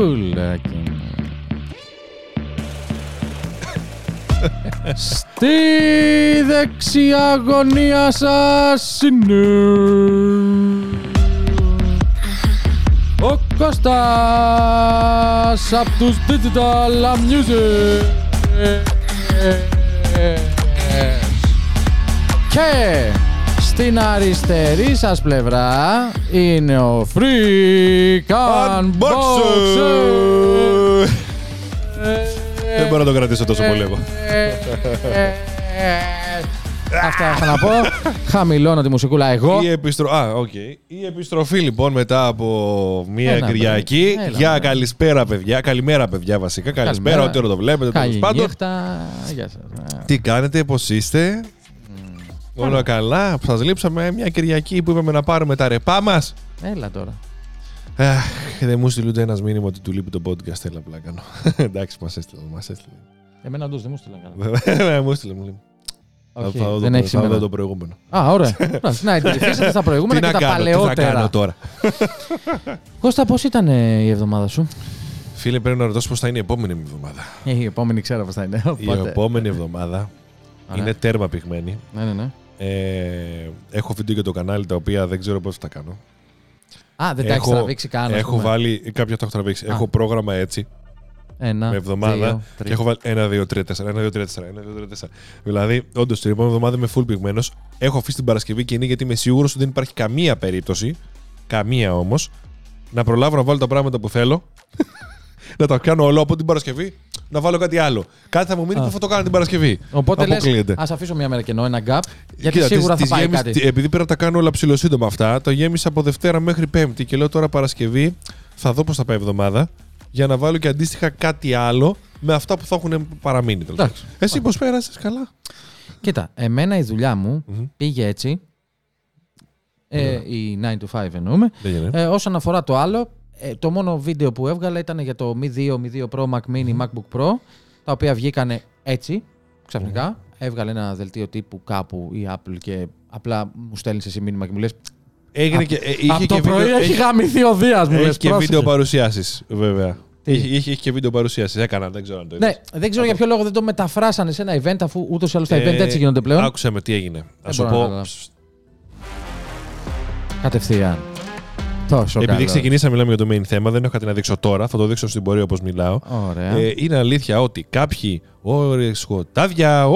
Πουλάκι μου. Στη δεξιά γωνία σας είναι ο Κώστας απ' τους Digital Music και στην αριστερή σας πλευρά είναι ο Freak Unboxer. Δεν μπορώ να το κρατήσω τόσο πολύ εγώ. Αυτά είχα να πω. Χαμηλώνω τη μουσικούλα εγώ. Η, επιστρο... Α, okay. η επιστροφή λοιπόν μετά από μία Έλα, Κυριακή. βρε. Έλα, Για βρε. καλησπέρα, παιδιά. Καλημέρα, παιδιά, βασικά. Καλησπέρα, Καλημέρα. ό,τι ώρα το βλέπετε. τέλος Καλή πάντων. νύχτα. Γεια σας. Τι κάνετε, πώς είστε; Όλα καλά. Σας λείψαμε μια Κυριακή που είπαμε να πάρουμε τα ρεπά μας. Έλα τώρα. Δεν μου στείλει ούτε ένας μήνυμα ότι του λείπει το podcast. Θέλω απλά να κάνω. Εντάξει, μας έστειλε. Μας έστειλε. Εμένα όντως δεν μου στείλαν καλά. Μου έστειλε, μου λέει. Θα- Οκ, θα δω δεν το- έχεις θα δω σήμερα. το προηγούμενο. Α, ωραία. Εντάξει, Να εντυπωσίσετε στα προηγούμενα Τι και να τα κάνω, τι θα παλαιότερα. κάνω τώρα. Κώστα, πώς ήταν ε, η εβδομάδα σου; Φίλε, πρέπει να ρωτήσω πώς θα είναι η επόμενη εβδομάδα. Ε, Η επόμενη ξέρω πώς θα είναι. Η οπότε- επόμενη εβδομάδα Ωραία. είναι τέρμα πυγμένη. Ναι, ναι, ναι. Ε, έχω βίντεο για το κανάλι τα οποία δεν ξέρω πώς θα τα κάνω. Α, δεν τα έχεις Έχω- τραβήξει καν. ας έχω πούμε. βάλει, κάποια τα έχω τραβήξει. Α. Έχω πρόγραμμα έτσι Ένα, με εβδομάδα δύο, και τρία. έχω βάλει 1, 2, 3, 4, 1, 2, 3, 4, 1, 2, 3, 4. Δηλαδή, όντως την επόμενη εβδομάδα είμαι full πυγμένος. Έχω αφήσει την Παρασκευή κοινή γιατί είμαι σίγουρος ότι δεν υπάρχει καμία περίπτωση, καμία όμως, να προλάβω να βάλω τα πράγματα που θέλω. να τα κάνω όλο από την Παρασκευή, να βάλω κάτι άλλο. Κάτι θα μου μείνει Α. που θα το κάνω την Παρασκευή. Οπότε λες, Αποκλείεται. ας αφήσω μια μέρα κενό, ένα gap, γιατί Κοίτα, σίγουρα τις- θα τις πάει γέμισε- κάτι. Επειδή πρέπει να τα κάνω όλα ψηλοσύντομα αυτά, το γέμισα από Δευτέρα μέχρι Πέμπτη και λέω τώρα Παρασκευή θα δω πώς θα πάει η εβδομάδα για να βάλω και αντίστοιχα κάτι άλλο με αυτά που θα έχουν παραμείνει. τέλος Εντάξει. πάντων. Εσύ πώς πέρασες, καλά; Κοίτα, εμένα η δουλειά μου Μμμ. πήγε έτσι, ε, η 9 to 5 εννοούμε. Δεν γίνεται. Ε, όσον αφορά το άλλο, ε, το μόνο βίντεο που έβγαλα ήταν για το Mi 2, Mi 2 Pro, Mac Mini, MacBook Pro, τα οποία βγήκανε έτσι, ξαφνικά. Έβγαλε ένα δελτίο τύπου κάπου η Apple και απλά μου στέλνεις εσύ μήνυμα και μου λες Έγινε και, ε, είχε Από το και πρωί βίντεο, έχει γαμηθεί ο Δίας μου, έχει λες, και πρόσεχε. βίντεο παρουσιάσεις, βέβαια. Τι; Είχε, είχε, είχε και βίντεο παρουσιάσεις. Έκανα, δεν ξέρω αν το είδες. Ναι, δεν ξέρω για ποιο λόγο δεν το μεταφράσανε σε ένα event, αφού ούτως ή άλλως τα event Ε, έτσι γίνονται πλέον. Άκουσα με τι έγινε. Να σου μπορώ να πω. καταλάβω. Κατευθείαν. Τόσο Επειδή καλό. ξεκινήσαμε να μιλάμε για το main θέμα, δεν έχω κάτι να δείξω τώρα. Θα το δείξω στην πορεία όπως μιλάω. Ωραία. Ε, είναι αλήθεια ότι κάποιοι. Ωρε σκοτάδια. Ω,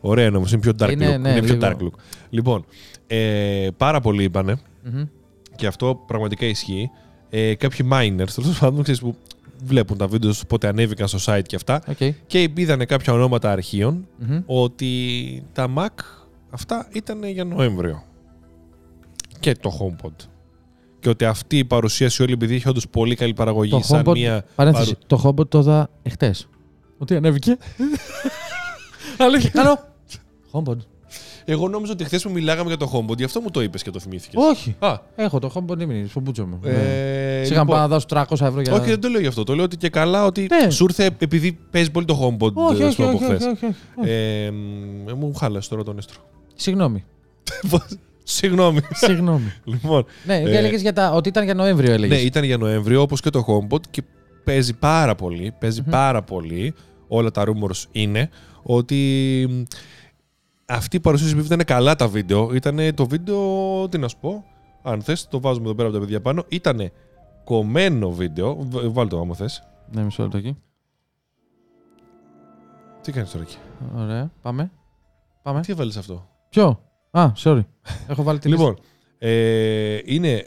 ωραία όμως, είναι πιο dark Είναι, look. ναι, είναι πιο λίγο. dark look. Λοιπόν, ε, πάρα πολλοί είπανε, Μμμ. και αυτό πραγματικά ισχύει, ε, κάποιοι miners, τέλος πάντων, ξέρεις, που βλέπουν τα βίντεο πότε ανέβηκαν στο site και αυτά, Οκ. και είδανε κάποια ονόματα αρχείων Μμμ. ότι τα Mac αυτά ήταν για Νοέμβριο. Και το HomePod. Και ότι αυτή η παρουσίαση όλη επειδή είχε όντως πολύ καλή παραγωγή, Το σαν HomePod, μια. παρένθεση, το HomePod το είδα εχθές. Ότι ανέβηκε. Αλήθεια. Καλό. HomePod. Εγώ νόμιζα ότι χθες που μιλάγαμε για το HomePod, γι' αυτό μου το είπες και το θυμήθηκες. Όχι. Α, Έχω το HomePod ήμουν στο μπούτσο μου. Ναι. ε, Σιγά λοιπόν, πάω να δώσω 300 ευρώ για Όχι, δεν το λέω γι' αυτό. Το λέω ότι και καλά ότι Ναι. σου ήρθε επειδή παίζει πολύ το HomePod όχι, ας όχι, πούμε, από όχι, όχι, χθες. όχι, όχι. Ε, μ, μου χάλασε τώρα τον έστρο. Συγγνώμη. Συγγνώμη. Συγγνώμη. λοιπόν, Ναι, Ε, και έλεγες για τα, ότι ήταν για Νοέμβριο, ναι, έλεγες. ήταν για Νοέμβριο όπως και το HomePod και παίζει πάρα πολύ. παίζει πάρα πολύ. Όλα τα rumors είναι ότι μ, αυτή η παρουσίαση που ήταν καλά τα βίντεο. Ήταν το βίντεο, τι να σου πω, αν θες, το βάζουμε εδώ πέρα από τα παιδιά πάνω. Ήταν κομμένο βίντεο. Β- Βάλ το άμα θες. Ναι, μισό λεπτό εκεί. Τι κάνεις τώρα εκεί; Ωραία, πάμε. Πάμε. Τι έβαλες αυτό; Ποιο; Α, sorry. Έχω βάλει τη λίστα. Λοιπόν, ε, είναι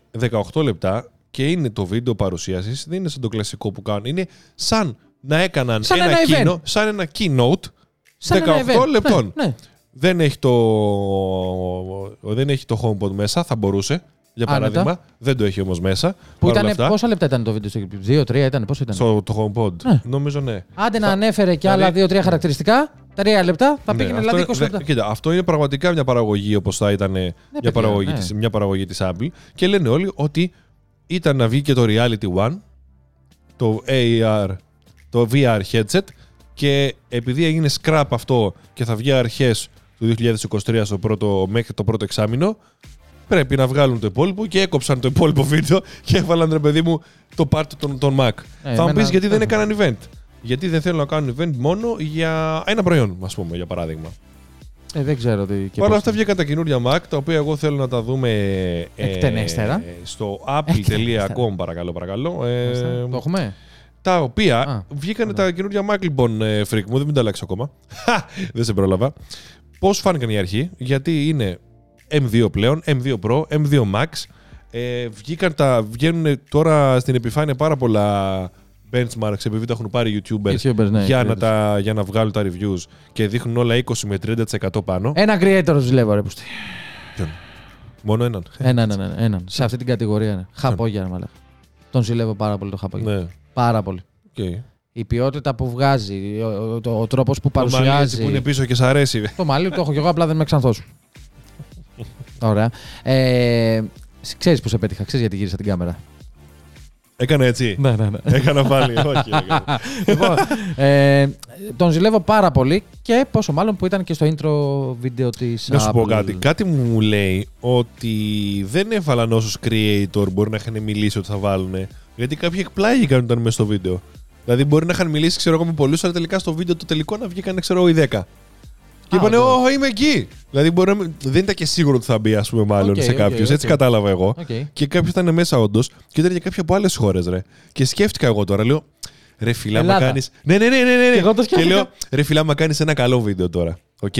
18 λεπτά και είναι το βίντεο παρουσίασης. Δεν είναι σαν το κλασικό που κάνουν. Είναι σαν να έκαναν Σαν ένα, ένα event. keynote, σαν ένα keynote Σαν 18 ένα event. λεπτών. Ναι, ναι. Δεν, έχει το, δεν έχει το HomePod μέσα, θα μπορούσε. Για Άνετα. παράδειγμα. Δεν το έχει όμως μέσα. Που Παρ' όλα ήταν, αυτά, πόσα λεπτά ήταν το βίντεο στο YouTube, δύο-τρία ήταν, πόσο ήταν; Στο το HomePod. Ναι. Νομίζω ναι. Άντε να ανέφερε και Δηλαδή- άλλα δύο-τρία χαρακτηριστικά, τρία λεπτά, θα Ναι, πήγαινε αυτό δηλαδή είναι- 20 λεπτά. δε- Κοίτα, αυτό είναι πραγματικά μια παραγωγή όπως θα ήταν μια, παιδιά, παραγωγή ναι. της, μια παραγωγή της Apple. Και λένε όλοι ότι ήταν να βγει και το Reality One, το AR, το VR headset και επειδή έγινε scrap αυτό και θα βγει αρχές του 2023 στο πρώτο, μέχρι το πρώτο εξάμεινο, πρέπει να βγάλουν το υπόλοιπο και έκοψαν το υπόλοιπο βίντεο και έβαλαν ρε παιδί μου το part των, των Mac. Ε, θα μου πεις εμένα- γιατί δεν έκαναν event. Γιατί δεν θέλουν να κάνουν event μόνο για ένα προϊόν, ας πούμε, για παράδειγμα. Ε, δεν ξέρω τι. και Παρ' όλα πώς. αυτά βγήκαν τα καινούργια Mac, τα οποία εγώ θέλω να τα δούμε ε, Εκτενέστερα. στο Εκτενέστερα. apple.com παρακαλώ, παρακαλώ. Ε, Το έχουμε; τα οποία Α, βγήκαν ναι. τα καινούργια Mac λοιπόν, ε, freak μου, δεν μην τα αλλάξω ακόμα. Χα, δεν σε πρόλαβα. Πώς φάνηκαν η αρχή, γιατί είναι M2 πλέον, M2 Pro, M2 Max. Ε, βγήκαν τα, βγαίνουν τώρα στην επιφάνεια πάρα πολλά benchmarks επειδή τα έχουν πάρει YouTubers YouTubers, ναι, για, να creators. τα, για να βγάλουν τα reviews και δείχνουν όλα 20 με 30% πάνω. Ένα creator ζηλεύω, ρε πουστή. Μόνο έναν. Έναν, έναν, έναν. Σε αυτή την κατηγορία είναι. Χαπόγια, ρε μαλάκα. Τον ζηλεύω πάρα πολύ το χαπόγια. ναι. Πάρα πολύ. Okay. Η ποιότητα που βγάζει, ο, ο, το- ο τρόπος που Το μαλλί έτσι παρουσιάζει. που είναι πίσω και σ' αρέσει. Το μαλλί το έχω κι εγώ, απλά δεν με ξανθώ. Ωραία. Ε, ξέρεις που σε πέτυχα, ξέρεις γιατί γύρισα την κάμερα. Έκανε έτσι. Ναι, ναι, ναι. Έκανα πάλι. Όχι. έκανα. λοιπόν, ε, τον ζηλεύω πάρα πολύ και πόσο μάλλον που ήταν και στο intro βίντεο της. Να σου πω κάτι. Κάτι μου λέει ότι δεν έβαλαν όσους creator μπορεί να είχαν μιλήσει ότι θα βάλουν. Γιατί κάποιοι εκπλάγηκαν όταν μέσα στο βίντεο. Δηλαδή μπορεί να είχαν μιλήσει, ξέρω εγώ, με πολλούς, αλλά τελικά στο βίντεο το τελικό να βγήκαν, ξέρω εγώ, οι 10. Και Α, είπανε, οκ. Ω, είμαι εκεί. Δηλαδή μπορεί να... μην- δεν ήταν και σίγουρο ότι θα μπει, ας πούμε, μάλλον Οκ, σε οκ, κάποιους. οκ. Έτσι κατάλαβα εγώ. Okay. Και κάποιο ήταν μέσα όντως και ήταν και κάποιοι από άλλες χώρες, ρε. Και σκέφτηκα εγώ τώρα, λέω, ρε φίλε, άμα Ελλάδα. κάνει. Ναι, ναι, ναι, ναι, ναι. Και εγώ το και σκέφτηκα. λέω, ρε φίλε, άμα κάνεις ένα καλό βίντεο τώρα. Οκ.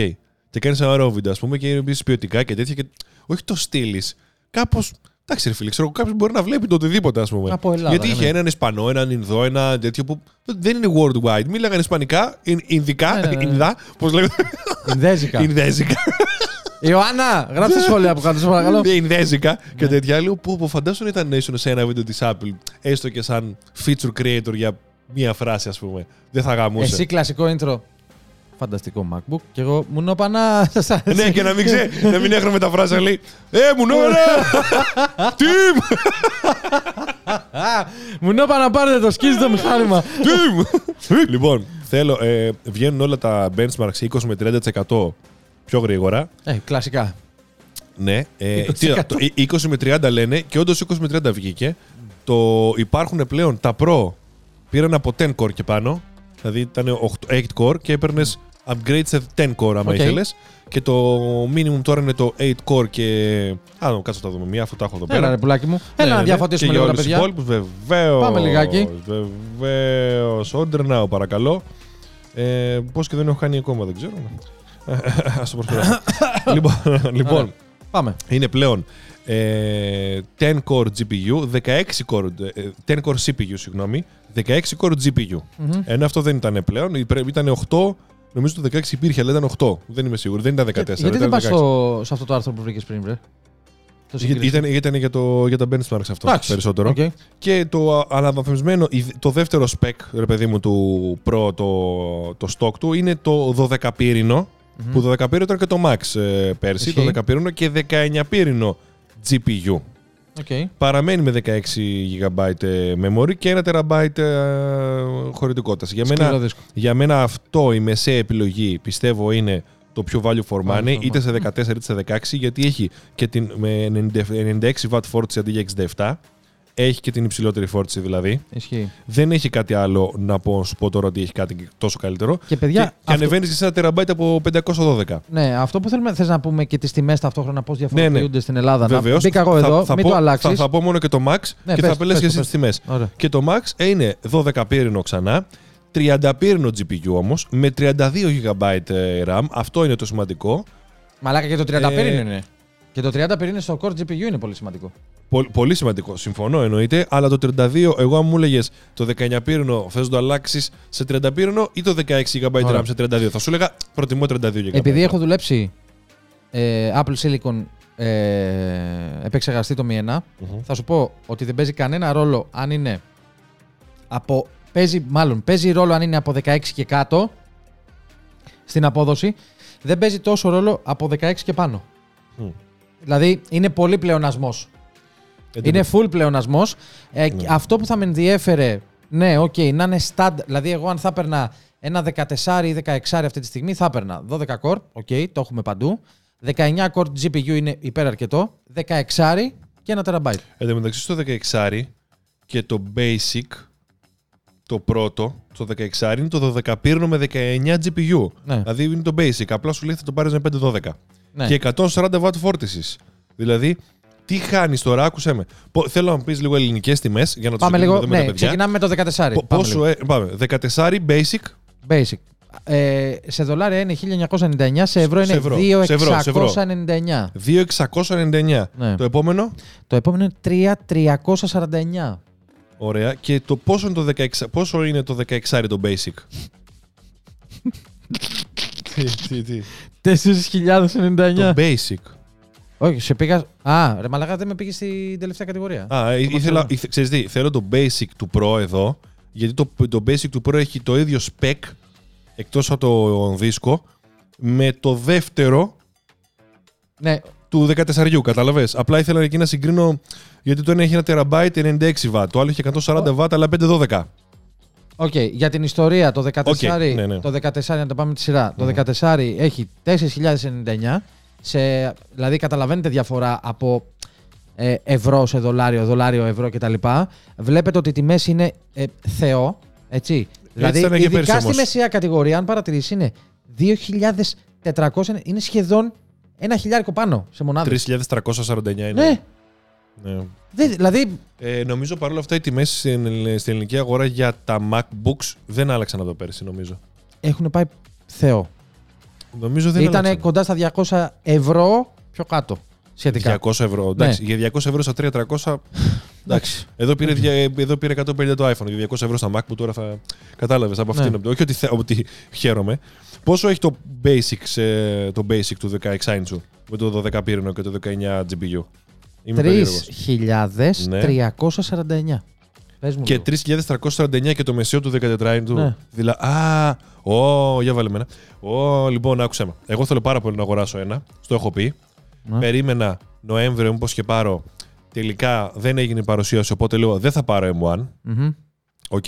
Και κάνεις ένα ωραίο βίντεο, ας πούμε, και είναι επίσης ποιοτικά και τέτοια. Και... Όχι το στείλεις. Κάπως. Εντάξει, ρε φίλε, ξέρω κάποιος μπορεί να βλέπει το οτιδήποτε, ας πούμε. Από Ελλάδα, Γιατί ναι, είχε ναι. έναν Ισπανό, έναν Ινδό, ένα τέτοιο που δεν είναι worldwide. Μίλαγαν Ισπανικά, Ιν- Ινδικά, Ναι, ναι, ναι. Ινδά, πώς λέγεται. Ινδέζικα. Ινδέζικα. Ιωάννα, γράψτε σχόλια από κάτω, σε παρακαλώ. Ναι, Ινδέζικα και Ναι. τέτοια. Λέω που, που φαντάσου να ήταν να ήσουν σε ένα βίντεο της Apple, έστω και σαν feature creator για μία φράση, ας πούμε. Δεν θα γαμούσε. Εσύ κλασικό intro. Φανταστικό MacBook. Και εγώ μου νόπανα. ναι, και να μην ξέρει, να μην έχουμε τα φράση, λέει Ε, μου νόμερα! Team! Μου νόπανα να πάρετε το σκίζ το μηχάνημα. Team! λοιπόν, θέλω, ε, βγαίνουν όλα τα benchmarks 20 με 30% πιο γρήγορα. Ε, κλασικά. Ναι. Ε, 20%. τι, το, 20 με 30 λένε και όντως 20 με 30 βγήκε. Το, υπάρχουν πλέον τα Pro πήραν από 10 core και πάνω. Δηλαδή ήταν 8, 8 core και έπαιρνες upgrade σε 10 core άμα Οκ. ήθελες. Και το minimum τώρα είναι το 8 core και. Α, να κάτσε να τα δούμε. Μία αφού τα έχω εδώ πέρα. Έλα, ρε πουλάκι μου. Έλα να διαφωτίσουμε λίγο τα παιδιά. Και για όλους τους υπόλοιπους, βεβαίως. Πάμε λιγάκι. Βεβαίως. Order now, παρακαλώ. Ε, πώς και δεν έχω κάνει ακόμα, δεν ξέρω. Ας το προσπεράσω. λοιπόν, λοιπόν, Πάμε. είναι πλέον ε, 10 core GPU, 16 core, ε, 10 core CPU, συγγνώμη, 16 core GPU. Μμμ. Ενώ αυτό δεν ήταν πλέον, υπρέ- ήταν 8, νομίζω το 16 υπήρχε, αλλά ήταν 8. Δεν είμαι σίγουρο, δεν ήταν 14. Γιατί ήταν δεν πας 16. σε αυτό το άρθρο που βρήκες πριν, βρε; Το Ή- Ήταν, ήταν για, το, για τα benchmarks αυτό Εντάξει. περισσότερο. Οκ. Και το α- αναβαθμισμένο, η- το δεύτερο spec, ρε παιδί μου, του Pro, το, το stock του, είναι το 12πύρηνο που το 12πύρηνο ήταν και το Max ε, πέρσι, Ισχύει. το 10πύρηνο και 19πύρηνο GPU. Οκ. Παραμένει με 16 GB ε, memory και 1 TB ε, χωρητικότητας. Για Σκληρό μένα, δίσκο. για μένα αυτό η μεσαία επιλογή πιστεύω είναι το πιο value for Value money, for είτε money. σε 14 είτε σε 16, γιατί έχει και την με 90 96 W φόρτιση αντί για 67. Έχει και την υψηλότερη φόρτιση δηλαδή. Ισχύει. Δεν έχει κάτι άλλο να πω, σου πω τώρα ότι έχει κάτι τόσο καλύτερο. Και παιδιά, και, και αυτό- ανεβαίνεις σε ένα τεραμπάιτ από 512. Ναι, αυτό που θέλουμε θες να πούμε και τις τιμές ταυτόχρονα πώς διαφοροποιούνται Ναι, ναι. στην Ελλάδα. Βεβαίως. Να μπήκα εγώ Θα- εδώ, θα μην πω- το αλλάξεις. Θα, θα πω μόνο και το Max Ναι, και πες θα το, πελέσει πες και το, εσύ τις τιμές. Ωραία. Και το Max ε, είναι 12 πύρινο ξανά, 30 πύρινο GPU όμως, με 32 GB ε, RAM. Αυτό είναι το σημαντικό. Μαλάκα και το 30 Ε, πυρήνιο είναι. Και το 30 πυρήνιο στο core GPU είναι πολύ σημαντικό. Πο- πολύ σημαντικό. Συμφωνώ εννοείται. Αλλά το 32, εγώ αν μου έλεγες το 19 πύρινο θες να το αλλάξεις σε 30 πύρινο ή το 16 GB Ωραία. RAM σε 32. Θα σου έλεγα προτιμώ 32 GB. Επειδή έχω δουλέψει ε, Apple Silicon ε, επεξεργαστή το Mi 1, Μμμ. θα σου πω ότι δεν παίζει κανένα ρόλο αν είναι από. Παίζει, μάλλον παίζει ρόλο αν είναι από 16 και κάτω στην απόδοση. Δεν παίζει τόσο ρόλο από 16 και πάνω. Μμ. Δηλαδή είναι πολύ πλεονασμός. Εντάξει. Είναι full πλεονασμός. Ε, Ναι. Αυτό που θα με ενδιέφερε, ναι, οκ, να είναι stud. Δηλαδή, εγώ αν θα έπαιρνα ένα 14 ή 16 αυτή τη στιγμή, θα έπαιρνα 12 core, οκ, το έχουμε παντού. 19 core GPU είναι υπεραρκετό. 16 και ένα τεραμπάιτ. Εν τω μεταξύ στο 16 και το basic, το πρώτο, το 16 είναι το 12 πύρνο με 19 GPU. Ναι. Δηλαδή είναι το basic. Απλά σου λέει θα το πάρεις με 512. Ναι. Και 140 W φόρτισης. Δηλαδή, τι χάνεις τώρα, άκουσε με. Πο- Θέλω να μου πεις λίγο ελληνικές τιμές για να το Πάμε λίγο. δούμε τα Ναι, παιδιά. ξεκινάμε με το 14. Πο- Πάμε πόσο, λίγο. ε, πάμε. 14 basic. Basic. Ε, σε δολάρια είναι 1999, σε ευρώ Σε είναι ευρώ, σε ευρώ, σε ευρώ. 2699. 2.699. Ναι. Το επόμενο; Το επόμενο είναι 3.349. Ωραία. Και το πόσο είναι το 16, πόσο είναι το 16 το basic; τι, τι, τι. 4.099. Το basic. Όχι, σε πήγα. Α, ρε Μαλάκα δεν με πήγες στην τελευταία κατηγορία. Α, ε, ήθελα, ήθε- ξέρεις τι, θέλω το basic του Pro εδώ, γιατί το, το basic του Pro έχει το ίδιο spec, εκτός από το δίσκο, με το δεύτερο Ναι, του 14, κατάλαβες; Απλά ήθελα εκεί να συγκρίνω, γιατί το ένα έχει ένα τεραμπάιτ 96 W, το άλλο έχει 140 W, αλλά 512. Οκ, για την ιστορία, το 14, Οκ, ναι, ναι. το 14 να το πάμε τη σειρά. Το 14 έχει 4.099. Σε, δηλαδή καταλαβαίνετε διαφορά από ε, ευρώ σε δολάριο, δολάριο, ευρώ κτλ. Βλέπετε ότι οι τιμές είναι ε, θεό. Έτσι. δηλαδή, ήταν και ειδικά πέρσι στη όμως. μεσαία κατηγορία, αν παρατηρήσεις, είναι 2.400, είναι σχεδόν ένα χιλιάρικο πάνω σε μονάδες. 3.349 είναι. Ναι, Ναι. δεν- δηλαδή Ε, νομίζω παρόλα αυτά οι τιμές στην, στην ελληνική αγορά για τα MacBooks δεν άλλαξαν από το πέρσι, νομίζω. έχουν πάει θεό. Νομίζω δεν Ήταν άλλαξαν. κοντά στα 200 ευρώ πιο κάτω. Σχετικά. 200 ευρώ. Εντάξει, για 200 ευρώ στα 300. Εντάξει. Εδώ πήρε, δια- εδώ πήρε 150 το iPhone. Για 200 ευρώ στα Mac που τώρα θα. Κατάλαβες από Ναι. αυτήν. Όχι ότι, θε- ότι χαίρομαι. Πόσο έχει το basic, σε- το basic του 16 inch με το 12 πύρινο και το 19 GPU. Είμαι περίεργος. 3.349. Πες μου Και λίγο. 3.349 και το μεσαίο του 14 του. Ναι. Δηλαδή, α, ω, για βάλε μένα. Ω, λοιπόν, άκουσέ με. Εγώ θέλω πάρα πολύ να αγοράσω ένα. Στο έχω πει. Ναι. Περίμενα Νοέμβριο, μήπως και πάρω. Τελικά δεν έγινε η παρουσίαση, οπότε λέω δεν θα πάρω M1. Μμμ. Οκ.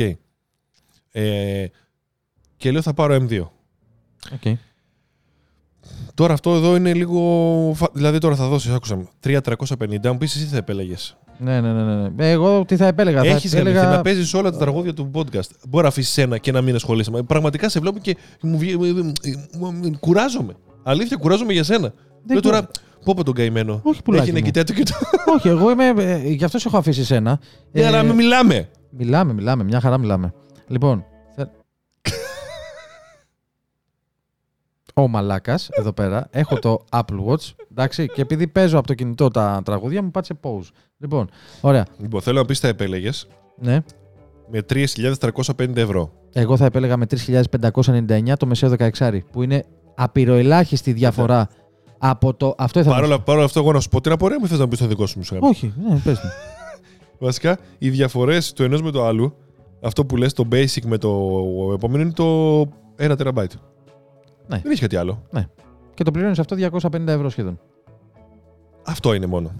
Ε, και λέω θα πάρω M2. Οκ. Τώρα αυτό εδώ είναι λίγο. φα- Δηλαδή τώρα θα δώσεις, άκουσέ με. 3.350. Αν πεις εσύ τι θα επέλεγες. Ναι, ναι, ναι, ναι. ναι. Εγώ τι θα επέλεγα. Έχεις θα επέλεγα... να παίζεις όλα τα τραγούδια του podcast. Μπορεί να αφήσεις ένα και να μην ασχολείσαι. Μα Πραγματικά σε βλέπω και μου βγει- μου- μου- μου- κουράζομαι. Αλήθεια, κουράζομαι για σένα. Λέω τώρα, πω πω τον καημένο. Όχι, πουλάκι Έχει να μου. κοιτάει το και το. Όχι, εγώ είμαι. ε, γι' αυτός σε έχω αφήσει εσένα. Ναι, αλλά μην μιλάμε. Μιλάμε, μιλάμε. Μια χαρά μιλάμε. Λοιπόν. Ο μαλάκας εδώ πέρα. Έχω το Apple Watch. Εντάξει, και επειδή παίζω από το κινητό τα τραγούδια, μου πάτησε pause. Λοιπόν, ωραία. Λοιπόν, θέλω να πεις τα επέλεγες Ναι. με 3.350 ευρώ. Εγώ θα επέλεγα με 3.599 το μεσαίο 16, που είναι απειροελάχιστη διαφορά από το. Αυτό ήθελα να Παρ' όλα παρόλα αυτό, εγώ να σου πω την απορία μου θες να πεις το δικό σου μουσικά. Όχι, ναι, πες μου. Βασικά, οι διαφορές του ενός με το άλλου, αυτό που λες, το basic με το επόμενο είναι το 1 TB. Ναι. Δεν έχει κάτι άλλο. Και το πληρώνεις αυτό 250 ευρώ σχεδόν. Αυτό είναι μόνο.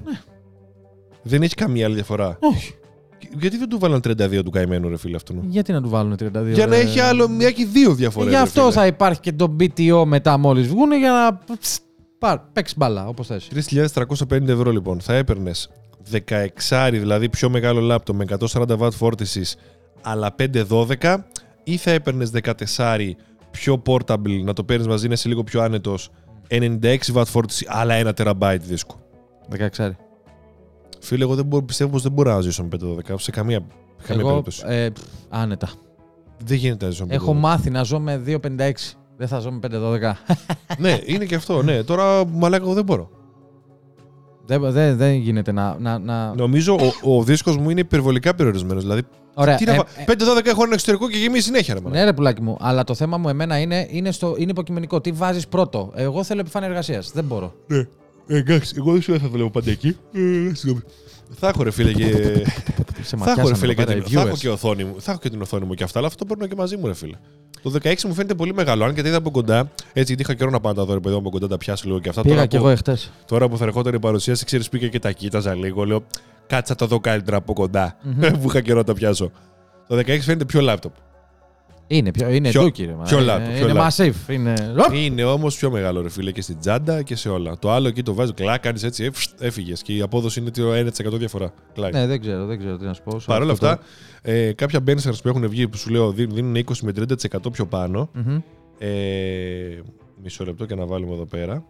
Δεν έχει καμία άλλη διαφορά. Όχι. Γιατί δεν του βάλαν 32 του καημένου, ρε φίλε αυτού; Γιατί να του βάλουν 32 Για να ρε; έχει άλλο, μια έχει δύο διαφορέ. Γι' αυτό θα υπάρχει και το BTO μετά μόλις βγουν για να. ψ, πάρ, παίξεις μπάλα, όπως θες. 3.350 ευρώ λοιπόν. Θα έπαιρνες 16, δηλαδή πιο μεγάλο λάπτο με 140 W φόρτισης, αλλά 512, ή θα έπαιρνες 14 πιο portable, να το παίρνεις μαζί, να είσαι λίγο πιο άνετος, 96 W φόρτιση, αλλά 1 TB δίσκο. 16. Φίλε, εγώ δεν μπορώ, πιστεύω πως δεν μπορώ να ζήσω με 512 σε καμία, καμία Εγώ περίπτωση. ε, πφ, άνετα. Δεν γίνεται να ζήσω με 512. Έχω μάθει να ζω με 2,56. Δεν θα ζω με 5,12. ναι, είναι και αυτό. Ναι, τώρα μαλάκα εγώ δεν μπορώ. δεν, δεν, δεν γίνεται να. να, να... Νομίζω ο, ο δίσκος μου είναι υπερβολικά περιορισμένος. Δηλαδή, Ωραία. τι να ε, βα- 5-12 έχω ένα εξωτερικό και γεμίζει συνέχεια. Ρε, μαλάκα. ναι, ρε πουλάκι μου, αλλά το θέμα μου εμένα είναι, είναι, στο, είναι υποκειμενικό. Τι βάζεις πρώτο; Εγώ θέλω επιφάνεια εργασίας. Δεν μπορώ. Ναι. Ε, εντάξει, εγώ δεν σου θα βλέπω πάντα εκεί. Ε, συγγνώμη. Θα έχω ρε φίλε και. Σε θα έχω ρε ματιάσανε φίλε και, εδώ την... πέρα οι θα έχω viewers. και οθόνη μου. Θα έχω και την οθόνη μου και αυτά, αλλά αυτό το παίρνω και μαζί μου, ρε φίλε. Το 16 μου φαίνεται πολύ μεγάλο. Αν και τα είδα από κοντά, έτσι γιατί είχα καιρό να πάω να τα δω ρε παιδί μου από κοντά τα πιάσω λίγο και αυτά. Πήγα τώρα, κι που, εγώ εχθές. τώρα που θα ερχόταν η παρουσίαση, ξέρεις, πήγα και τα κοίταζα λίγο. Λέω, κάτσα το δω καλύτερα από κοντά. που είχα καιρό να τα πιάσω. Το 16 φαίνεται πιο λάπτοπ. Είναι, πιο, είναι Πιο- ντούκι, ρε, μα. πιο είναι, λάτο, πιο είναι λάτο. massive. Είναι... Είναι όμως πιο μεγάλο ρε φίλε και στην τσάντα και σε όλα. Το άλλο εκεί το βάζει κλακ, κάνεις έτσι, έφυγες και η απόδοση είναι το 1% διαφορά. Κλακ. Ναι, δεν ξέρω, δεν ξέρω τι να σου πω. σε Παρ' όλα αυτό αυτά, ε, κάποια benchmarks που έχουν βγει που σου λέω δίνουν δίνουν 20 με 30% πιο πάνω. το- Μμμ. Ε, μισό λεπτό και να βάλουμε εδώ πέρα.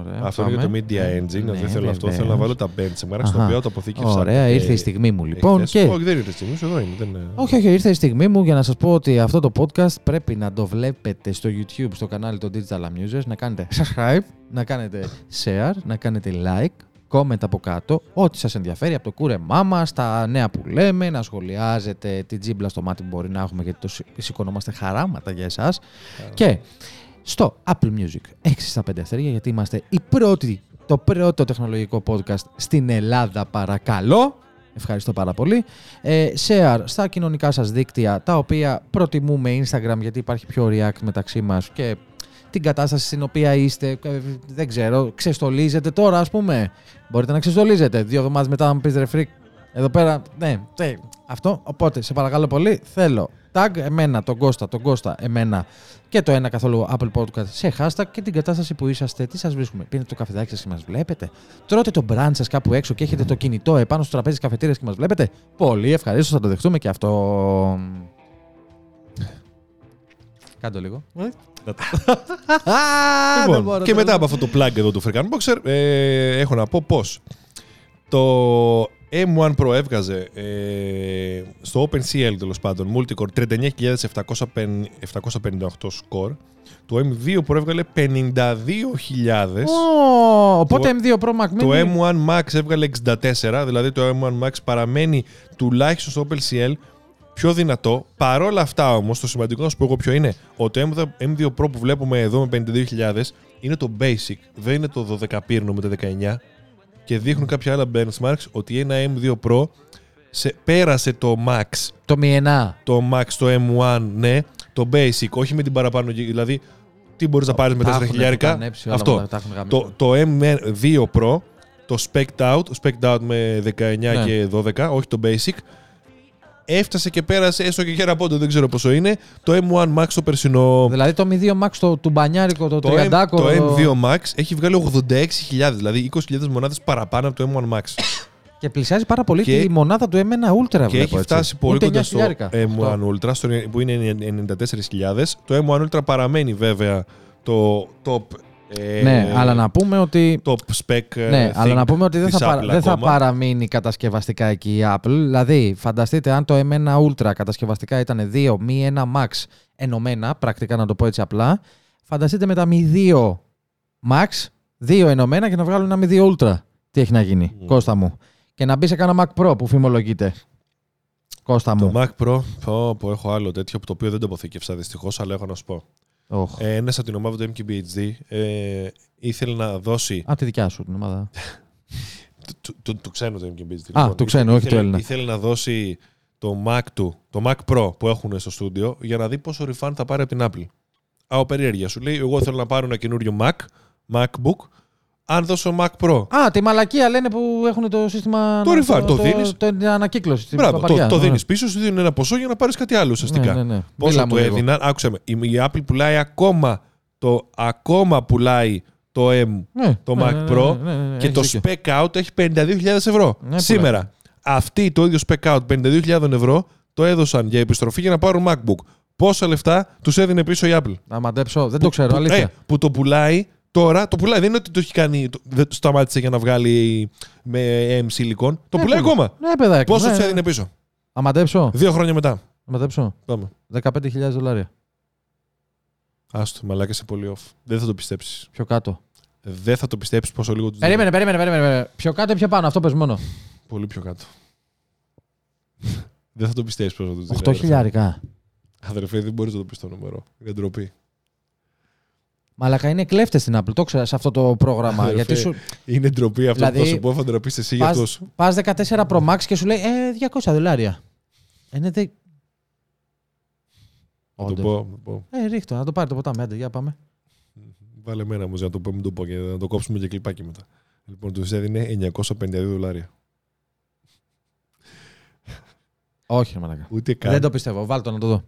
Ωραία, αυτό πάμε. είναι το Media Engine. Ναι, δεν θέλω αυτό. βεβαίως. Θέλω να βάλω τα benchmarks τα Αχα. οποία το αποθήκευσα. Ωραία, ε, ήρθε η στιγμή μου λοιπόν. εχθές. Και... Όχι, δεν ήρθε η στιγμή σου, εδώ είναι. Δεν... είναι. Όχι, όχι, ήρθε η στιγμή μου για να σας πω ότι αυτό το podcast πρέπει να το βλέπετε στο YouTube, στο κανάλι των Digital Amusers, να κάνετε subscribe, να κάνετε share, να κάνετε like, comment από κάτω, ό,τι σας ενδιαφέρει από το κούρεμά μας, τα νέα που λέμε, να σχολιάζετε την τζίμπλα στο μάτι που μπορεί να έχουμε γιατί το συ- σηκωνόμαστε χαράματα για εσάς. Και στο Apple Music 6 στα 5 αστέρια γιατί είμαστε η πρώτη, το πρώτο τεχνολογικό podcast στην Ελλάδα παρακαλώ. Ευχαριστώ πάρα πολύ. Ε, share στα κοινωνικά σας δίκτυα τα οποία προτιμούμε Instagram γιατί υπάρχει πιο react μεταξύ μας και την κατάσταση στην οποία είστε, ε, δεν ξέρω, ξεστολίζετε τώρα ας πούμε. Μπορείτε να ξεστολίζετε. Δύο εβδομάδες μετά να μου πεις ρε freak, εδώ πέρα, ναι, τε, αυτό. Οπότε, σε παρακαλώ πολύ, θέλω tag εμένα, τον Κώστα, τον Κώστα, εμένα και το ένα καθόλου Apple Podcast σε hashtag και την κατάσταση που είσαστε, τι σας βρίσκουμε. Πίνετε το καφεδάκι σας και μας βλέπετε. Τρώτε το brunch σας κάπου έξω και έχετε το κινητό επάνω στο τραπέζι της καφετήριας και μας βλέπετε. Πολύ ευχαρίστως, θα το δεχτούμε και αυτό. Κάντο λίγο. Δεν Λοιπόν, μπορώ, και δεν μετά μπορώ. από αυτό το plug εδώ του Freakan Boxer, ε, έχω να πω πως το M1 Pro έβγαζε ε, στο OpenCL τέλος πάντων multicore 39.758 score. Το M2 Pro έβγαλε 52.000. Ω, Οπότε Το- M2 Pro Mac Το Mini. M1 Max έβγαλε 64, δηλαδή το M1 Max παραμένει τουλάχιστον στο OpenCL πιο δυνατό. Παρόλα αυτά όμως, το σημαντικό να σου πω εγώ ποιο είναι, ότι το M2 Pro που βλέπουμε εδώ με 52.000 είναι το basic, δεν είναι το 12 πύρνο με τα 19 και δείχνουν κάποια άλλα benchmarks ότι ένα M2 Pro σε, πέρασε το Max, Το μιενά. το Max, το M1, ναι, το basic, όχι με την παραπάνω, γη- δηλαδή τι μπορείς να πάρεις με 4 χιλιάρικα, αυτό. Το, το M2 Pro, το Spec'd Out, το Spec'd Out με 19 Ναι. και 12, όχι το Basic, έφτασε και πέρασε έστω και χέρα πόντο, δεν ξέρω πόσο είναι, το M1 Max το περσινό. Δηλαδή το M2 Max το του μπανιάρικο, το, Το, M, 30 το M2 Max έχει βγάλει 86.000, δηλαδή 20.000 μονάδες παραπάνω από το M1 Max. Και πλησιάζει πάρα πολύ Και- τη μονάδα του M1 Ultra. και βλέπω, έχει έτσι. φτάσει πολύ Ούτε κοντά στο 9.000. M1 Αυτό. Ultra, στο, που είναι 94.000. Το M1 Ultra παραμένει βέβαια το top, ε, Ναι, αλλά να πούμε ότι. top spec ε, Ναι, thing αλλά να πούμε ότι δεν της θα, παρα- Apple δεν θα ακόμα. παραμείνει κατασκευαστικά εκεί η Apple. Δηλαδή, φανταστείτε αν το M1 Ultra κατασκευαστικά ήταν 2 μη 1 Max ενωμένα, πρακτικά να το πω έτσι απλά, φανταστείτε με τα μη 2 Max, 2 ενωμένα και να βγάλουν ένα μη 2 Ultra. Τι έχει να γίνει, Μμμ. Κώστα μου. Και να μπει σε κάνα Mac Pro που φημολογείται. Κώστα Το μου. Mac Pro, πω, πω, έχω άλλο τέτοιο το οποίο δεν το αποθήκευσα δυστυχώς, αλλά έχω να σου πω. Οχ. Ε, ένας από την ομάδα του MKBHD ε, ήθελε να δώσει. Α, τη δικιά σου την ομάδα. του, του, του, του ξένου το MKBHD. Α, του ξένου, όχι του ήθελε, Έλληνα. Ήθελε να δώσει το Mac του, το Mac Pro που έχουν στο στούντιο για να δει πόσο refund θα πάρει από την Apple. Από περιέργεια σου λέει: Εγώ θέλω να πάρω ένα καινούριο Mac, MacBook. Αν δώσω Mac Pro, Α, τη μαλακία λένε που έχουν το σύστημα. Το να- refund, το δίνεις. Το, την ανακύκλωση. την μπράβο, το, παπαριά. το Ναι. δίνεις πίσω, σου δίνουν ένα ποσό για να πάρεις κάτι άλλο ουσιαστικά. Ναι, ναι, ναι. Πόσο Μίλα του μου λίγο. έδιναν, άκουσα με. Η, η Apple πουλάει ακόμα το, ακόμα πουλάει το M Ναι, το ναι, Mac ναι, ναι, Pro ναι, ναι, ναι, και έχεις το δίκιο. spec out έχει 52.000 ευρώ. Ναι, Σήμερα. Αυτοί το ίδιο spec out 52.000 ευρώ το έδωσαν για επιστροφή για να πάρουν MacBook. Πόσα λεφτά τους έδινε πίσω η Apple; Να μαντέψω, δεν το ξέρω, που, αλήθεια. ε, που το πουλάει τώρα, το πουλάει. Δεν είναι ότι το έχει κάνει, το, δεν το σταμάτησε για να βγάλει με M Silicon. Το Ναι, πουλάει πουλά. ακόμα. Ναι, παιδάκι. Πόσο ναι, του ναι. έδινε πίσω; Να μαντέψω. Δύο χρόνια μετά. Να μαντέψω. Πάμε. 15.000 δολάρια. Άστο, μαλάκα είσαι πολύ off. Δεν θα το πιστέψεις. Πιο κάτω. Δεν θα το πιστέψεις πόσο λίγο τους Περίμενε, περίμενε, περίμενε, περίμενε. Πιο κάτω ή πιο πάνω, αυτό πες μόνο. Πολύ πιο κάτω. δεν θα το πιστέψεις πόσο τους 8 χιλιάρικα. Αδερφέ, δεν μπορείς να το πεις το νούμερο. Είναι ντροπή. Μαλακά είναι κλέφτες στην Apple, το ξέρει σε αυτό το πρόγραμμα. Αδερφέ, γιατί σου Είναι ντροπή αυτό Δηλαδή, που θα σου πω, θα ντραπεί εσύ για αυτό πας, σου. πας 14 Pro Max και σου λέει ε, 200 δολάρια. Είναι δε... Θα το Όντως. πω. θα πω. Ε, ρίχτω, να το πάρει το ποτάμι. Άντε, για πάμε. Βάλε μένα μου για να το πω, μην το πω και να το κόψουμε και κλιπάκι μετά. Λοιπόν, του έδινε 952 δολάρια. Όχι, ρε μαλακά. Ούτε καν. Δεν το πιστεύω. Βάλ το να το δω.